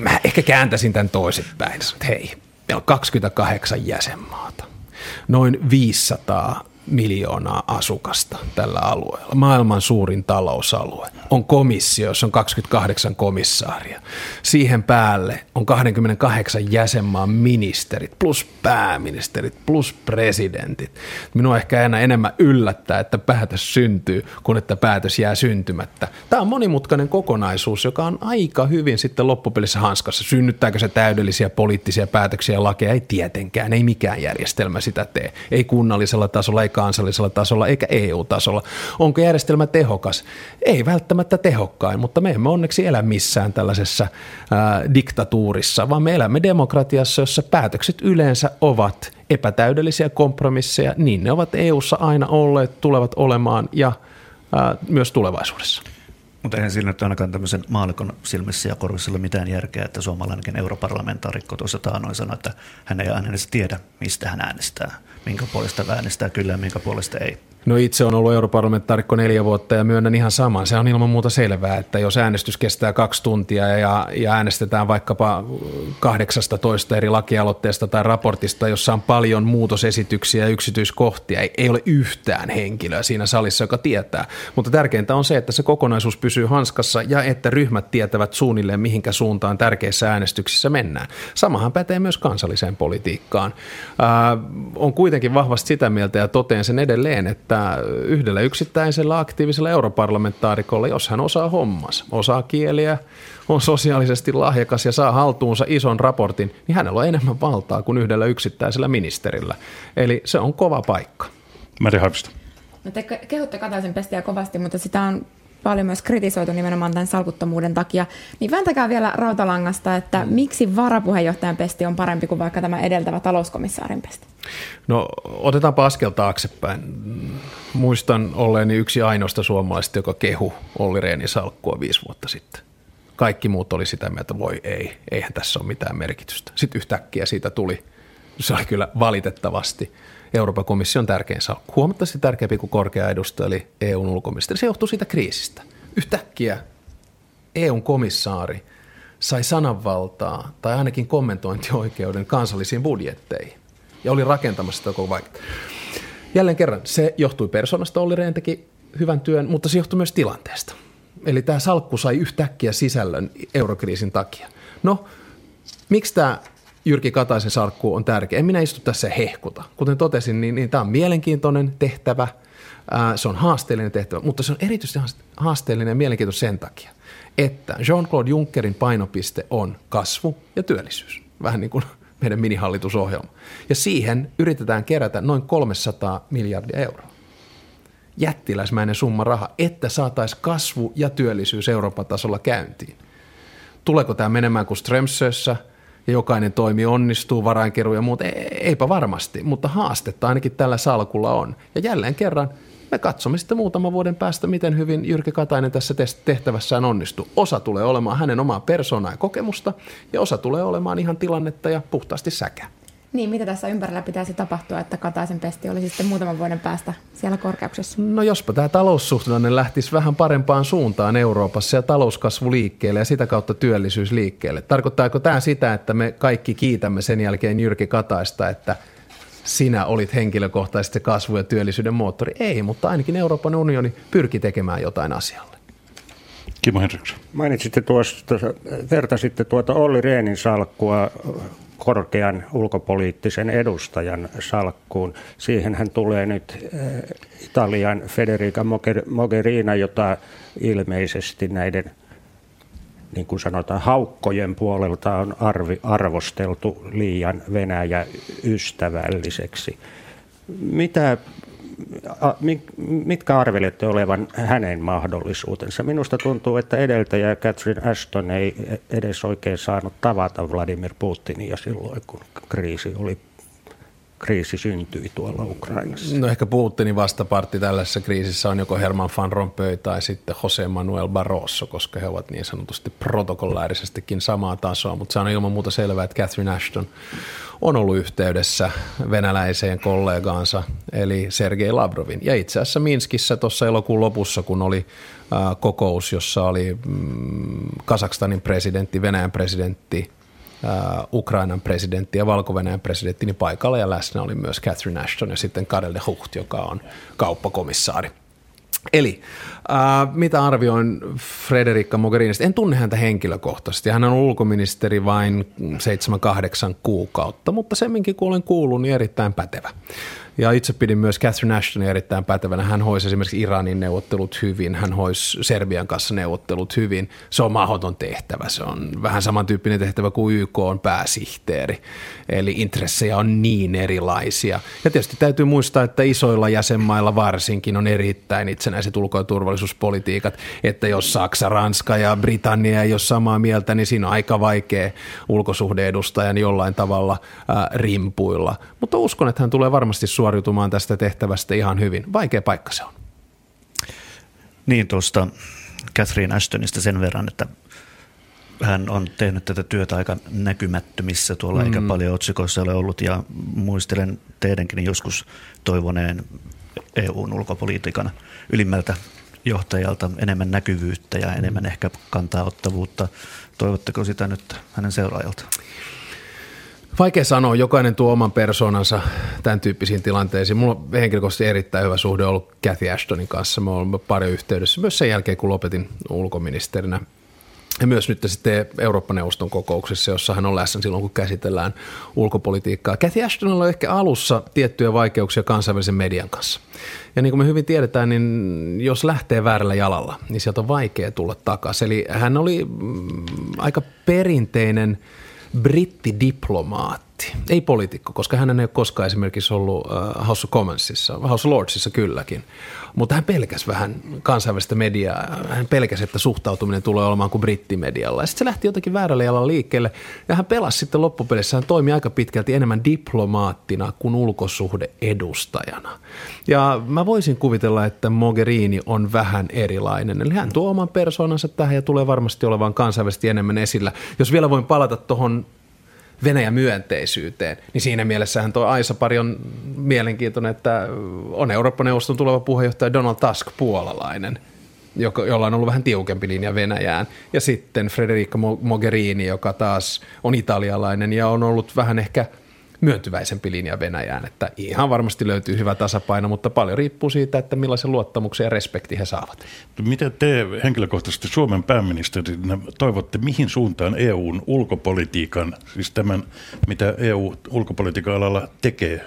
mä ehkä kääntäisin tämän toisinpäin. Hei, meillä on 28 jäsenmaata, noin 500 miljoonaa asukasta tällä alueella. Maailman suurin talousalue on komissio, jossa on 28 komissaaria. Siihen päälle on 28 jäsenmaan ministerit, plus pääministerit, plus presidentit. Minua ehkä enää enemmän yllättää, että päätös syntyy, kuin että päätös jää syntymättä. Tämä on monimutkainen kokonaisuus, joka on aika hyvin sitten loppupelissä hanskassa. Synnyttääkö se täydellisiä poliittisia päätöksiä ja lakeja? Ei tietenkään, ei mikään järjestelmä sitä tee. Ei kunnallisella tasolla, ei kansallisella tasolla eikä EU-tasolla. Onko järjestelmä tehokas? Ei välttämättä tehokkain, mutta me emme onneksi elä missään tällaisessa ää, diktatuurissa, vaan me elämme demokratiassa, jossa päätökset yleensä ovat epätäydellisiä kompromisseja. Niin ne ovat EU:ssa aina olleet, tulevat olemaan ja ää, myös tulevaisuudessa. Mutta eihän siinä nyt ainakaan tämmöisen maalikon silmissä ja korvissa ole mitään järkeä, että suomalainenkin europarlamentaarikko tuossa taanoin sanoi, että hän ei aina edes tiedä, mistä hän äänestää, minkä puolesta äänestää kyllä ja minkä puolesta ei. No itse on ollut europarlamentaarikko neljä vuotta ja myönnän ihan saman. Se on ilman muuta selvää, että jos äänestys kestää kaksi tuntia ja, ja äänestetään vaikkapa 18 eri lakialoitteesta tai raportista, jossa on paljon muutosesityksiä ja yksityiskohtia, ei, ei ole yhtään henkilöä siinä salissa, joka tietää. Mutta tärkeintä on se, että se kokonaisuus pysyy hanskassa ja että ryhmät tietävät suunnilleen, mihinkä suuntaan tärkeissä äänestyksissä mennään. Samahan pätee myös kansalliseen politiikkaan. Äh, on kuitenkin vahvasti sitä mieltä ja toteen sen edelleen, että yhdellä yksittäisellä aktiivisella europarlamentaarikolla, jos hän osaa hommas, osaa kieliä, on sosiaalisesti lahjakas ja saa haltuunsa ison raportin, niin hänellä on enemmän valtaa kuin yhdellä yksittäisellä ministerillä. Eli se on kova paikka. Mari. No te kehutte Kataisen pestiä kovasti, mutta sitä on paljon myös kritisoitu nimenomaan tämän salkuttomuuden takia, niin vääntäkää vielä rautalangasta, että mm. miksi varapuheenjohtajan pesti on parempi kuin vaikka tämä edeltävä talouskomissaarin pesti? No otetaanpa askel taaksepäin. Muistan olleeni yksi ainoasta suomalaista, joka kehu Olli Rehnin salkkua viisi vuotta sitten. Kaikki muut oli sitä mieltä, että voi ei, eihän tässä ole mitään merkitystä. Sitten yhtäkkiä siitä tuli, se oli kyllä valitettavasti – Euroopan komission tärkein salkku. Huomattavasti tärkeämpi kuin korkea edustaja, eli EUn ulkoministeri. Se johtuu siitä kriisistä. Yhtäkkiä EUn komissaari sai sananvaltaa tai ainakin kommentointioikeuden kansallisiin budjetteihin ja oli rakentamassa sitä koko vaikka. Jälleen kerran, se johtui persoonasta, Olli Rehn teki hyvän työn, mutta se johtui myös tilanteesta. Eli tämä salkku sai yhtäkkiä sisällön eurokriisin takia. No, miksi tämä Jyrki Kataisen sarkku on tärkeä. En minä istu tässä hehkuta. Kuten totesin, niin, niin tämä on mielenkiintoinen tehtävä, ää, se on haasteellinen tehtävä, mutta se on erityisesti haasteellinen ja mielenkiintoinen sen takia, että Jean-Claude Junckerin painopiste on kasvu ja työllisyys. Vähän niin kuin meidän minihallitusohjelma. Ja siihen yritetään kerätä noin 300 miljardia euroa. Jättiläismäinen summa raha, että saataisiin kasvu ja työllisyys Euroopan tasolla käyntiin. Tuleeko tämä menemään kuin Strömsössä – ja jokainen toimi onnistuu, varainkeru ja muut, eipä varmasti, mutta haastetta ainakin tällä salkulla on. Ja jälleen kerran me katsomme sitten muutaman vuoden päästä, miten hyvin Jyrki Katainen tässä tehtävässään onnistuu. Osa tulee olemaan hänen omaa persoonaa ja kokemusta, ja osa tulee olemaan ihan tilannetta ja puhtaasti säkä. Niin, mitä tässä ympärillä pitäisi tapahtua, että Kataisen pesti olisi sitten muutaman vuoden päästä siellä korkeuksessa? No jospa tämä taloussuhdanne lähtisi vähän parempaan suuntaan Euroopassa ja talouskasvu liikkeelle ja sitä kautta työllisyys liikkeelle. Tarkoittaako tämä sitä, että me kaikki kiitämme sen jälkeen Jyrki Kataista, että sinä olit henkilökohtaisesti se kasvu- ja työllisyyden moottori? Ei, mutta ainakin Euroopan unioni pyrki tekemään jotain asialle. Kimmo Henriksson. Mainitsitte tuosta, vertasitte tuota Olli Reenin salkkua korkean ulkopoliittisen edustajan salkkuun. Siihen hän tulee nyt eh, Italian Federica Mogherina, jota ilmeisesti näiden niin kuin sanotaan, haukkojen puolelta on arvi, arvosteltu liian Venäjä ystävälliseksi. Mitä mitkä arvelette olevan hänen mahdollisuutensa? Minusta tuntuu, että edeltäjä Catherine Ashton ei edes oikein saanut tavata Vladimir Putinia silloin, kun kriisi oli kriisi syntyi tuolla Ukrainassa? No ehkä Putinin vastapartti tällaisessa kriisissä on joko Herman van Rompuy tai sitten Jose Manuel Barroso, koska he ovat niin sanotusti protokollaarisestikin samaa tasoa, mutta se on ilman muuta selvää, että Catherine Ashton on ollut yhteydessä venäläiseen kollegaansa, eli Sergei Lavrovin. Ja itse asiassa Minskissä tuossa elokuun lopussa, kun oli kokous, jossa oli mm, Kasakstanin presidentti, Venäjän presidentti, Ukrainan presidentti ja valko presidentti, niin paikalla ja läsnä oli myös Catherine Ashton ja sitten Karel de Hucht, joka on kauppakomissaari. Eli äh, mitä arvioin Frederica Mogherinista? En tunne häntä henkilökohtaisesti. Hän on ulkoministeri vain 7-8 kuukautta, mutta semminkin kun olen kuullut, niin erittäin pätevä. Ja itse pidin myös Catherine Ashtonin erittäin pätevänä. Hän hoisi esimerkiksi Iranin neuvottelut hyvin, hän hoisi Serbian kanssa neuvottelut hyvin. Se on mahdoton tehtävä. Se on vähän samantyyppinen tehtävä kuin YK on pääsihteeri. Eli intressejä on niin erilaisia. Ja tietysti täytyy muistaa, että isoilla jäsenmailla varsinkin on erittäin itsenäiset ulko- ja turvallisuuspolitiikat, että jos Saksa, Ranska ja Britannia ei ole samaa mieltä, niin siinä on aika vaikea ulkosuhdeedustajan jollain tavalla ää, rimpuilla. Mutta uskon, että hän tulee varmasti suoriutumaan tästä tehtävästä ihan hyvin. Vaikea paikka se on. Niin tuosta Catherine Ashtonista sen verran, että hän on tehnyt tätä työtä aika näkymättömissä tuolla, mm. eikä paljon otsikoissa ole ollut, ja muistelen teidänkin joskus toivoneen EUn ulkopolitiikan ylimmältä johtajalta enemmän näkyvyyttä ja enemmän ehkä kantaa ottavuutta. Toivotteko sitä nyt hänen seuraajalta? Vaikea sanoa, jokainen tuo oman persoonansa tämän tyyppisiin tilanteisiin. Mulla on henkilökohtaisesti erittäin hyvä suhde ollut Cathy Ashtonin kanssa. Me olemme pari yhteydessä myös sen jälkeen, kun lopetin ulkoministerinä. Ja myös nyt sitten Eurooppa-neuvoston kokouksessa, jossa hän on läsnä silloin, kun käsitellään ulkopolitiikkaa. Cathy Ashtonilla on ehkä alussa tiettyjä vaikeuksia kansainvälisen median kanssa. Ja niin kuin me hyvin tiedetään, niin jos lähtee väärällä jalalla, niin sieltä on vaikea tulla takaisin. Eli hän oli mm, aika perinteinen – brittig diplomat brittidiplomaatti, ei poliitikko, koska hän ei ole koskaan esimerkiksi ollut uh, House of Commonsissa, House of Lordsissa kylläkin, mutta hän pelkäsi vähän kansainvälistä mediaa, hän pelkäsi, että suhtautuminen tulee olemaan kuin brittimedialla. Sitten se lähti jotenkin väärälle jalalla liikkeelle ja hän pelasi sitten loppupelissä, hän toimi aika pitkälti enemmän diplomaattina kuin ulkosuhdeedustajana. Ja mä voisin kuvitella, että Mogherini on vähän erilainen, eli hän tuo oman persoonansa tähän ja tulee varmasti olevan kansainvälisesti enemmän esillä. Jos vielä voin palata tuohon Venäjän myönteisyyteen, niin siinä mielessähän tuo Aisa-pari on mielenkiintoinen, että on Eurooppa-neuvoston tuleva puheenjohtaja Donald Tusk puolalainen, joka, jolla on ollut vähän tiukempi linja Venäjään. Ja sitten Frederica Mogherini, joka taas on italialainen ja on ollut vähän ehkä – myöntyväisempi linja Venäjään, että ihan varmasti löytyy hyvä tasapaino, mutta paljon riippuu siitä, että millaisen luottamuksen ja respekti he saavat. Miten te henkilökohtaisesti Suomen pääministerinä toivotte, mihin suuntaan EUn ulkopolitiikan, siis tämän, mitä EU ulkopolitiikan alalla tekee,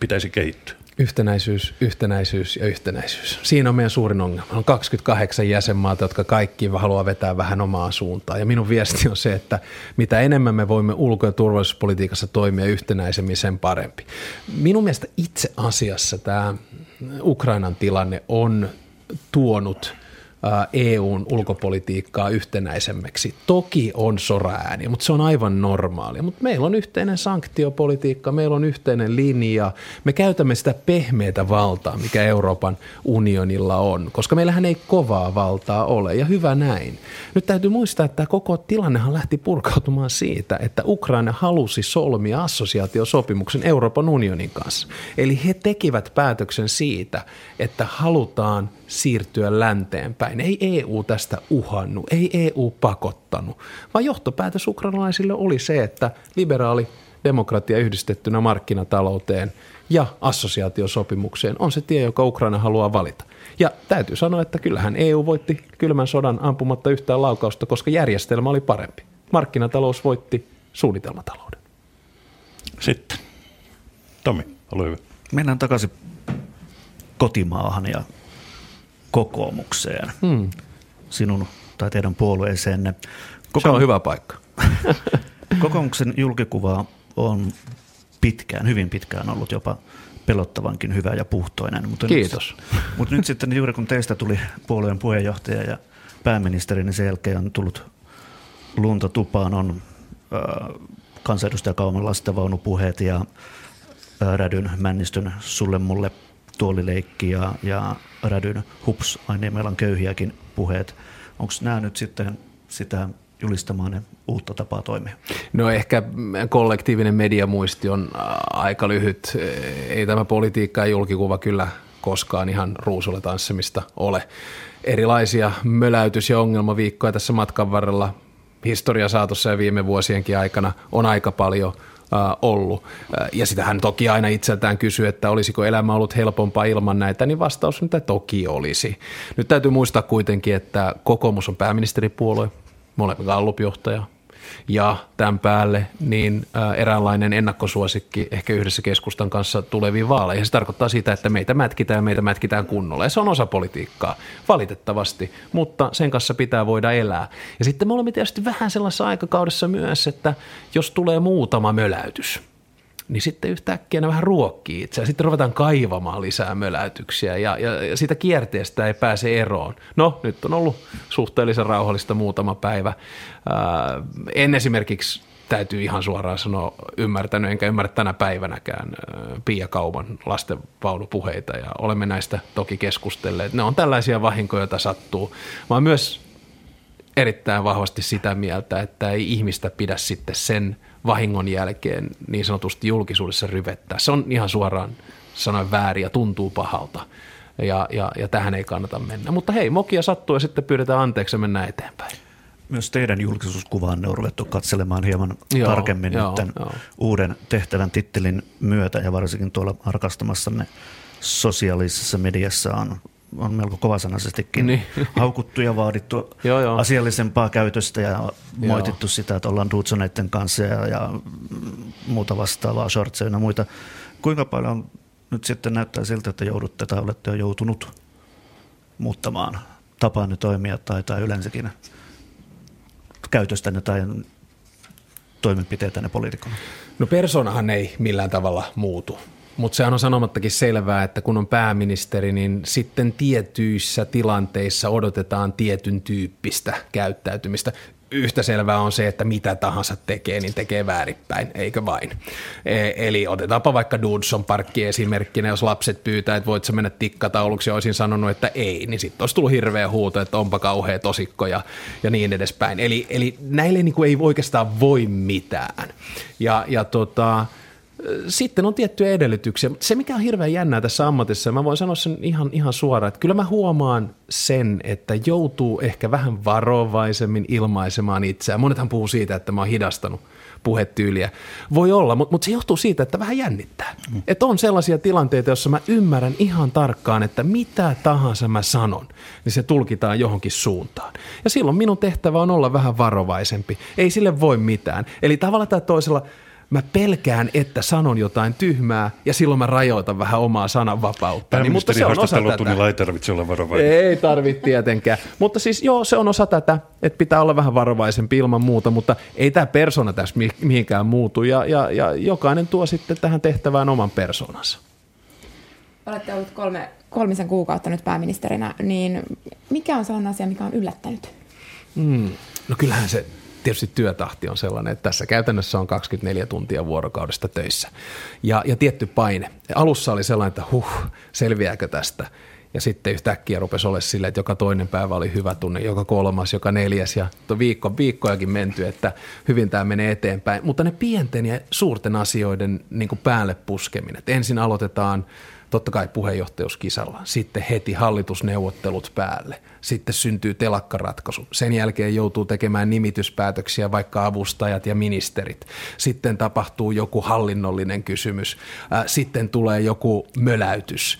pitäisi kehittyä? Yhtenäisyys, yhtenäisyys ja yhtenäisyys. Siinä on meidän suurin ongelma. On 28 jäsenmaata, jotka kaikki haluaa vetää vähän omaa suuntaan. Ja minun viesti on se, että mitä enemmän me voimme ulko- ja turvallisuuspolitiikassa toimia yhtenäisemmin, sen parempi. Minun mielestä itse asiassa tämä Ukrainan tilanne on tuonut – EUn ulkopolitiikkaa yhtenäisemmäksi. Toki on soraääni, mutta se on aivan normaalia. Mutta meillä on yhteinen sanktiopolitiikka, meillä on yhteinen linja. Me käytämme sitä pehmeätä valtaa, mikä Euroopan unionilla on, koska meillähän ei kovaa valtaa ole, ja hyvä näin. Nyt täytyy muistaa, että koko tilannehan lähti purkautumaan siitä, että Ukraina halusi solmia assosiaatiosopimuksen Euroopan unionin kanssa. Eli he tekivät päätöksen siitä, että halutaan siirtyä länteen päin. Ei EU tästä uhannut, ei EU pakottanut, vaan johtopäätös ukrainalaisille oli se, että liberaali demokratia yhdistettynä markkinatalouteen ja assosiaatiosopimukseen on se tie, joka Ukraina haluaa valita. Ja täytyy sanoa, että kyllähän EU voitti kylmän sodan ampumatta yhtään laukausta, koska järjestelmä oli parempi. Markkinatalous voitti suunnitelmatalouden. Sitten. Tomi, ole hyvä. Mennään takaisin kotimaahan ja kokoomukseen, hmm. sinun tai teidän puolueeseenne. Kokoomus- Se on hyvä paikka. Kokoomuksen julkikuva on pitkään, hyvin pitkään ollut jopa pelottavankin hyvä ja puhtoinen. Mutta Kiitos. Nyt, mutta nyt sitten juuri kun teistä tuli puolueen puheenjohtaja ja pääministeri, niin sen jälkeen on tullut lunta tupaan, on äh, kansanedustajakauman lastenvaunupuheet ja äh, Rädyn Männistön sulle mulle tuolileikki ja, ja rädyn hups, aina meillä on köyhiäkin puheet. Onko nämä nyt sitten sitä julistamaan uutta tapaa toimia? No ehkä kollektiivinen mediamuisti on aika lyhyt. Ei tämä politiikka ja julkikuva kyllä koskaan ihan ruusulla tanssimista ole. Erilaisia möläytys- ja ongelmaviikkoja tässä matkan varrella historia saatossa ja viime vuosienkin aikana on aika paljon – ollut. Ja sitähän toki aina itseltään kysyy, että olisiko elämä ollut helpompaa ilman näitä, niin vastaus on, että toki olisi. Nyt täytyy muistaa kuitenkin, että kokoomus on pääministeripuolue, me olemme Gallup-johtaja, Ja tämän päälle niin eräänlainen ennakkosuosikki ehkä yhdessä keskustan kanssa tuleviin vaaleihin. Se tarkoittaa sitä, että meitä mätkitään, meitä mätkitään kunnolla. Ja se on osa politiikkaa, valitettavasti, mutta sen kanssa pitää voida elää. Ja sitten me olemme tietysti vähän sellaisessa aikakaudessa myös, että jos tulee muutama möläytys – niin sitten yhtäkkiä ne vähän ruokkii itseään. Sitten ruvetaan kaivamaan lisää möläytyksiä ja, ja, ja siitä kierteestä ei pääse eroon. No, nyt on ollut suhteellisen rauhallista muutama päivä. Ää, en esimerkiksi täytyy ihan suoraan sanoa ymmärtänyt, enkä ymmärrä tänä päivänäkään Pia Kauman lastenvaunupuheita ja olemme näistä toki keskustelleet. Ne on tällaisia vahinkoja, joita sattuu. Mä oon myös erittäin vahvasti sitä mieltä, että ei ihmistä pidä sitten sen – vahingon jälkeen niin sanotusti julkisuudessa ryvettää. Se on ihan suoraan sanoen väärin ja tuntuu pahalta. Ja, ja, ja tähän ei kannata mennä. Mutta hei, mokia sattuu ja sitten pyydetään anteeksi ja mennään eteenpäin. Myös teidän julkisuuskuvaanne on ruvettu katselemaan hieman joo, tarkemmin joo, joo. uuden tehtävän tittelin myötä ja varsinkin tuolla arkastamassanne sosiaalisessa mediassa on on melko kovasanaisestikin niin. haukuttu ja vaadittu joo, joo. asiallisempaa käytöstä ja moitittu joo. sitä, että ollaan Dudsoneiden kanssa ja, ja muuta vastaavaa, shortseja ja muita. Kuinka paljon nyt sitten näyttää siltä, että joudutte tai olette jo joutunut muuttamaan tapaanne toimia tai, tai yleensäkin käytöstänne tai toimenpiteitänne poliitikkona? No persoonahan ei millään tavalla muutu. Mutta sehän on sanomattakin selvää, että kun on pääministeri, niin sitten tietyissä tilanteissa odotetaan tietyn tyyppistä käyttäytymistä. Yhtä selvää on se, että mitä tahansa tekee, niin tekee väärinpäin, eikö vain? E- eli otetaanpa vaikka Dudson parkki esimerkkinä, jos lapset pyytää, että voit sä mennä tikkatauluksi ja olisin sanonut, että ei, niin sitten olisi tullut hirveä huuto, että onpa kauhea tosikko ja, ja niin edespäin. Eli, eli näille niin kuin ei oikeastaan voi mitään. Ja, ja tota, sitten on tiettyjä edellytyksiä. Se, mikä on hirveän jännää tässä ammatissa, mä voin sanoa sen ihan, ihan suoraan, että kyllä mä huomaan sen, että joutuu ehkä vähän varovaisemmin ilmaisemaan itseään. Monethan puhuu siitä, että mä oon hidastanut puhetyyliä. Voi olla, mutta, mutta se johtuu siitä, että vähän jännittää. Mm. Että on sellaisia tilanteita, joissa mä ymmärrän ihan tarkkaan, että mitä tahansa mä sanon, niin se tulkitaan johonkin suuntaan. Ja silloin minun tehtävä on olla vähän varovaisempi. Ei sille voi mitään. Eli tavalla tai toisella – mä pelkään, että sanon jotain tyhmää ja silloin mä rajoitan vähän omaa sananvapautta. Niin, mutta se on osa tätä. ei tarvitse olla varovainen. Ei tarvitse tietenkään. mutta siis joo, se on osa tätä, että pitää olla vähän varovaisempi ilman muuta, mutta ei tämä persona tässä mihinkään muutu ja, ja, ja jokainen tuo sitten tähän tehtävään oman persoonansa. Olette ollut kolme, kolmisen kuukautta nyt pääministerinä, niin mikä on sellainen asia, mikä on yllättänyt? Hmm. No kyllähän se tietysti työtahti on sellainen, että tässä käytännössä on 24 tuntia vuorokaudesta töissä. Ja, ja tietty paine. Alussa oli sellainen, että huh, selviääkö tästä? Ja sitten yhtäkkiä rupesi olla silleen, että joka toinen päivä oli hyvä tunne, joka kolmas, joka neljäs ja viikko, viikkojakin menty, että hyvin tämä menee eteenpäin. Mutta ne pienten ja suurten asioiden niin päälle puskeminen. Että ensin aloitetaan totta kai puheenjohtajuuskisalla, sitten heti hallitusneuvottelut päälle, sitten syntyy telakkaratkaisu, sen jälkeen joutuu tekemään nimityspäätöksiä vaikka avustajat ja ministerit, sitten tapahtuu joku hallinnollinen kysymys, sitten tulee joku möläytys.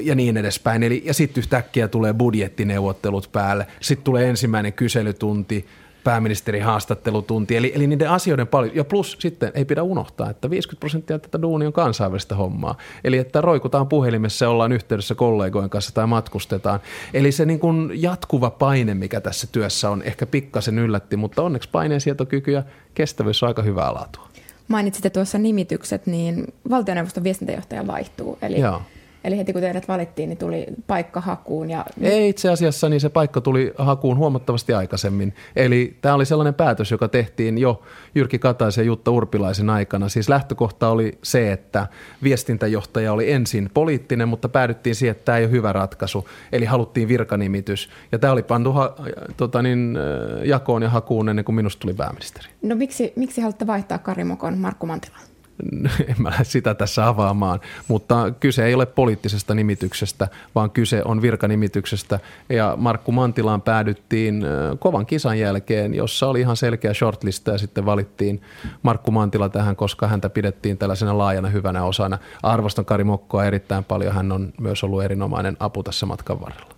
Ja niin edespäin. Eli, ja sitten yhtäkkiä tulee budjettineuvottelut päälle, sitten tulee ensimmäinen kyselytunti, pääministerin haastattelutunti. Eli, eli niiden asioiden paljon. Ja plus sitten ei pidä unohtaa, että 50 prosenttia tätä duuni on kansainvälistä hommaa. Eli että roikutaan puhelimessa ja ollaan yhteydessä kollegojen kanssa tai matkustetaan. Eli se niin kuin jatkuva paine, mikä tässä työssä on, ehkä pikkasen yllätti, mutta onneksi paineensietokyky ja kestävyys on aika hyvää laatua. Mainitsitte tuossa nimitykset, niin valtioneuvoston viestintäjohtaja vaihtuu. Eli Joo Eli heti kun teidät valittiin, niin tuli paikka hakuun. Ja... Ei itse asiassa, niin se paikka tuli hakuun huomattavasti aikaisemmin. Eli tämä oli sellainen päätös, joka tehtiin jo Jyrki Kataisen ja Jutta Urpilaisen aikana. Siis lähtökohta oli se, että viestintäjohtaja oli ensin poliittinen, mutta päädyttiin siihen, että tämä ei ole hyvä ratkaisu. Eli haluttiin virkanimitys. Ja tämä oli pantu ha- tota niin, jakoon ja hakuun ennen kuin minusta tuli pääministeri. No miksi, miksi haluatte vaihtaa Karimokon Markku Mantilaan? en mä lähde sitä tässä avaamaan, mutta kyse ei ole poliittisesta nimityksestä, vaan kyse on virkanimityksestä. Ja Markku Mantilaan päädyttiin kovan kisan jälkeen, jossa oli ihan selkeä shortlista ja sitten valittiin Markku Mantila tähän, koska häntä pidettiin tällaisena laajana hyvänä osana. Arvostan Kari Mokkoa erittäin paljon, hän on myös ollut erinomainen apu tässä matkan varrella.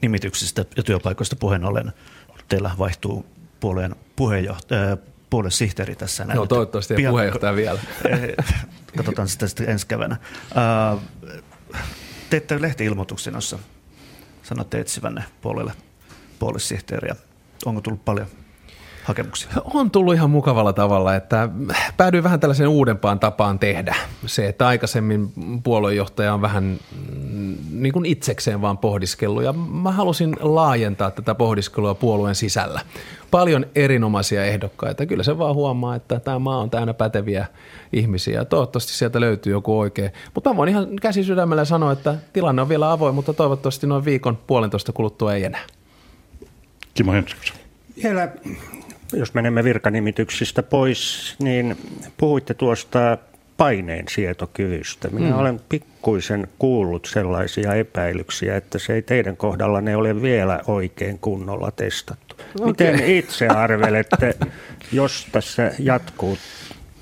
Nimityksistä ja työpaikoista puheen ollen, teillä vaihtuu puolueen puheenjohtaja, puoluesihteeri tässä. Näin. No toivottavasti ja puheenjohtaja vielä. Katsotaan sitä sitten ensi keväänä. Teette lehti-ilmoituksen, jossa sanotte etsivänne puolelle puoluesihteeriä. Onko tullut paljon hakemuksia? On tullut ihan mukavalla tavalla, että päädyin vähän tällaiseen uudempaan tapaan tehdä. Se, että aikaisemmin puoluejohtaja on vähän mm, niin kuin itsekseen vaan pohdiskellut ja mä halusin laajentaa tätä pohdiskelua puolueen sisällä. Paljon erinomaisia ehdokkaita. Kyllä se vaan huomaa, että tämä maa on täynnä päteviä ihmisiä. Toivottavasti sieltä löytyy joku oikein. Mutta mä voin ihan käsi sydämellä sanoa, että tilanne on vielä avoin, mutta toivottavasti noin viikon puolentoista kuluttua ei enää. Kimmo Henriksson. Vielä jos menemme virkanimityksistä pois, niin puhuitte tuosta paineen sietokyvystä. Minä mm. olen pikkuisen kuullut sellaisia epäilyksiä, että se ei teidän kohdalla ne ole vielä oikein kunnolla testattu. Okay. Miten itse arvelette, jos tässä jatkuu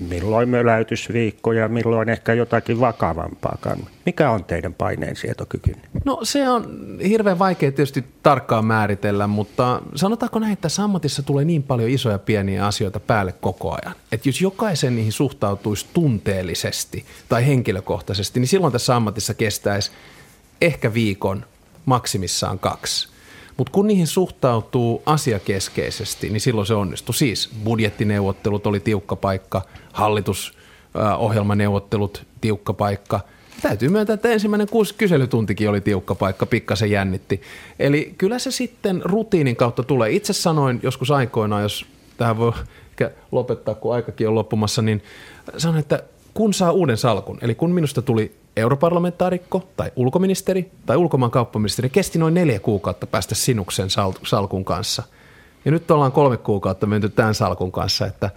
milloin möläytysviikko ja milloin ehkä jotakin vakavampaa. Mikä on teidän paineensietokyky? No se on hirveän vaikea tietysti tarkkaan määritellä, mutta sanotaanko näin, että sammatissa tulee niin paljon isoja pieniä asioita päälle koko ajan. Että jos jokaisen niihin suhtautuisi tunteellisesti tai henkilökohtaisesti, niin silloin tässä ammatissa kestäisi ehkä viikon, maksimissaan kaksi. Mutta kun niihin suhtautuu asiakeskeisesti, niin silloin se onnistuu. Siis budjettineuvottelut oli tiukka paikka, hallitusohjelmaneuvottelut tiukka paikka. Täytyy myöntää, että ensimmäinen kuusi kyselytuntikin oli tiukka paikka, pikkasen jännitti. Eli kyllä se sitten rutiinin kautta tulee. Itse sanoin joskus aikoinaan, jos tähän voi lopettaa, kun aikakin on loppumassa, niin sanoin, että kun saa uuden salkun, eli kun minusta tuli europarlamentaarikko tai ulkoministeri tai ulkomaan kauppaministeri, kesti noin neljä kuukautta päästä sinuksen salkun kanssa. Ja nyt ollaan kolme kuukautta menty tämän salkun kanssa, että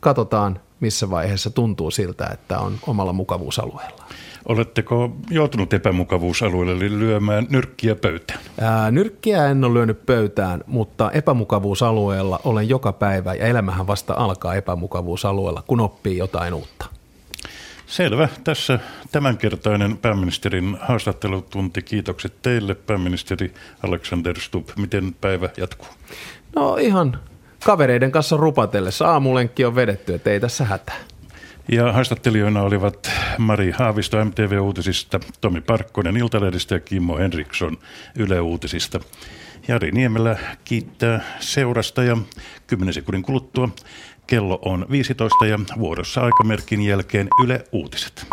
katsotaan missä vaiheessa tuntuu siltä, että on omalla mukavuusalueella. Oletteko joutunut epämukavuusalueelle eli lyömään nyrkkiä pöytään? Ää, nyrkkiä en ole lyönyt pöytään, mutta epämukavuusalueella olen joka päivä ja elämähän vasta alkaa epämukavuusalueella, kun oppii jotain uutta. Selvä. Tässä tämänkertainen pääministerin haastattelutunti. Kiitokset teille, pääministeri Alexander Stubb. Miten päivä jatkuu? No ihan kavereiden kanssa rupatellessa. Aamulenkki on vedetty, että ei tässä hätää. Ja haastattelijoina olivat Mari Haavisto MTV-uutisista, Tomi Parkkonen Iltalehdistä ja Kimmo Henriksson Yle Uutisista. Jari Niemelä kiittää seurasta ja 10 sekunnin kuluttua kello on 15 ja vuorossa aikamerkin jälkeen Yle Uutiset.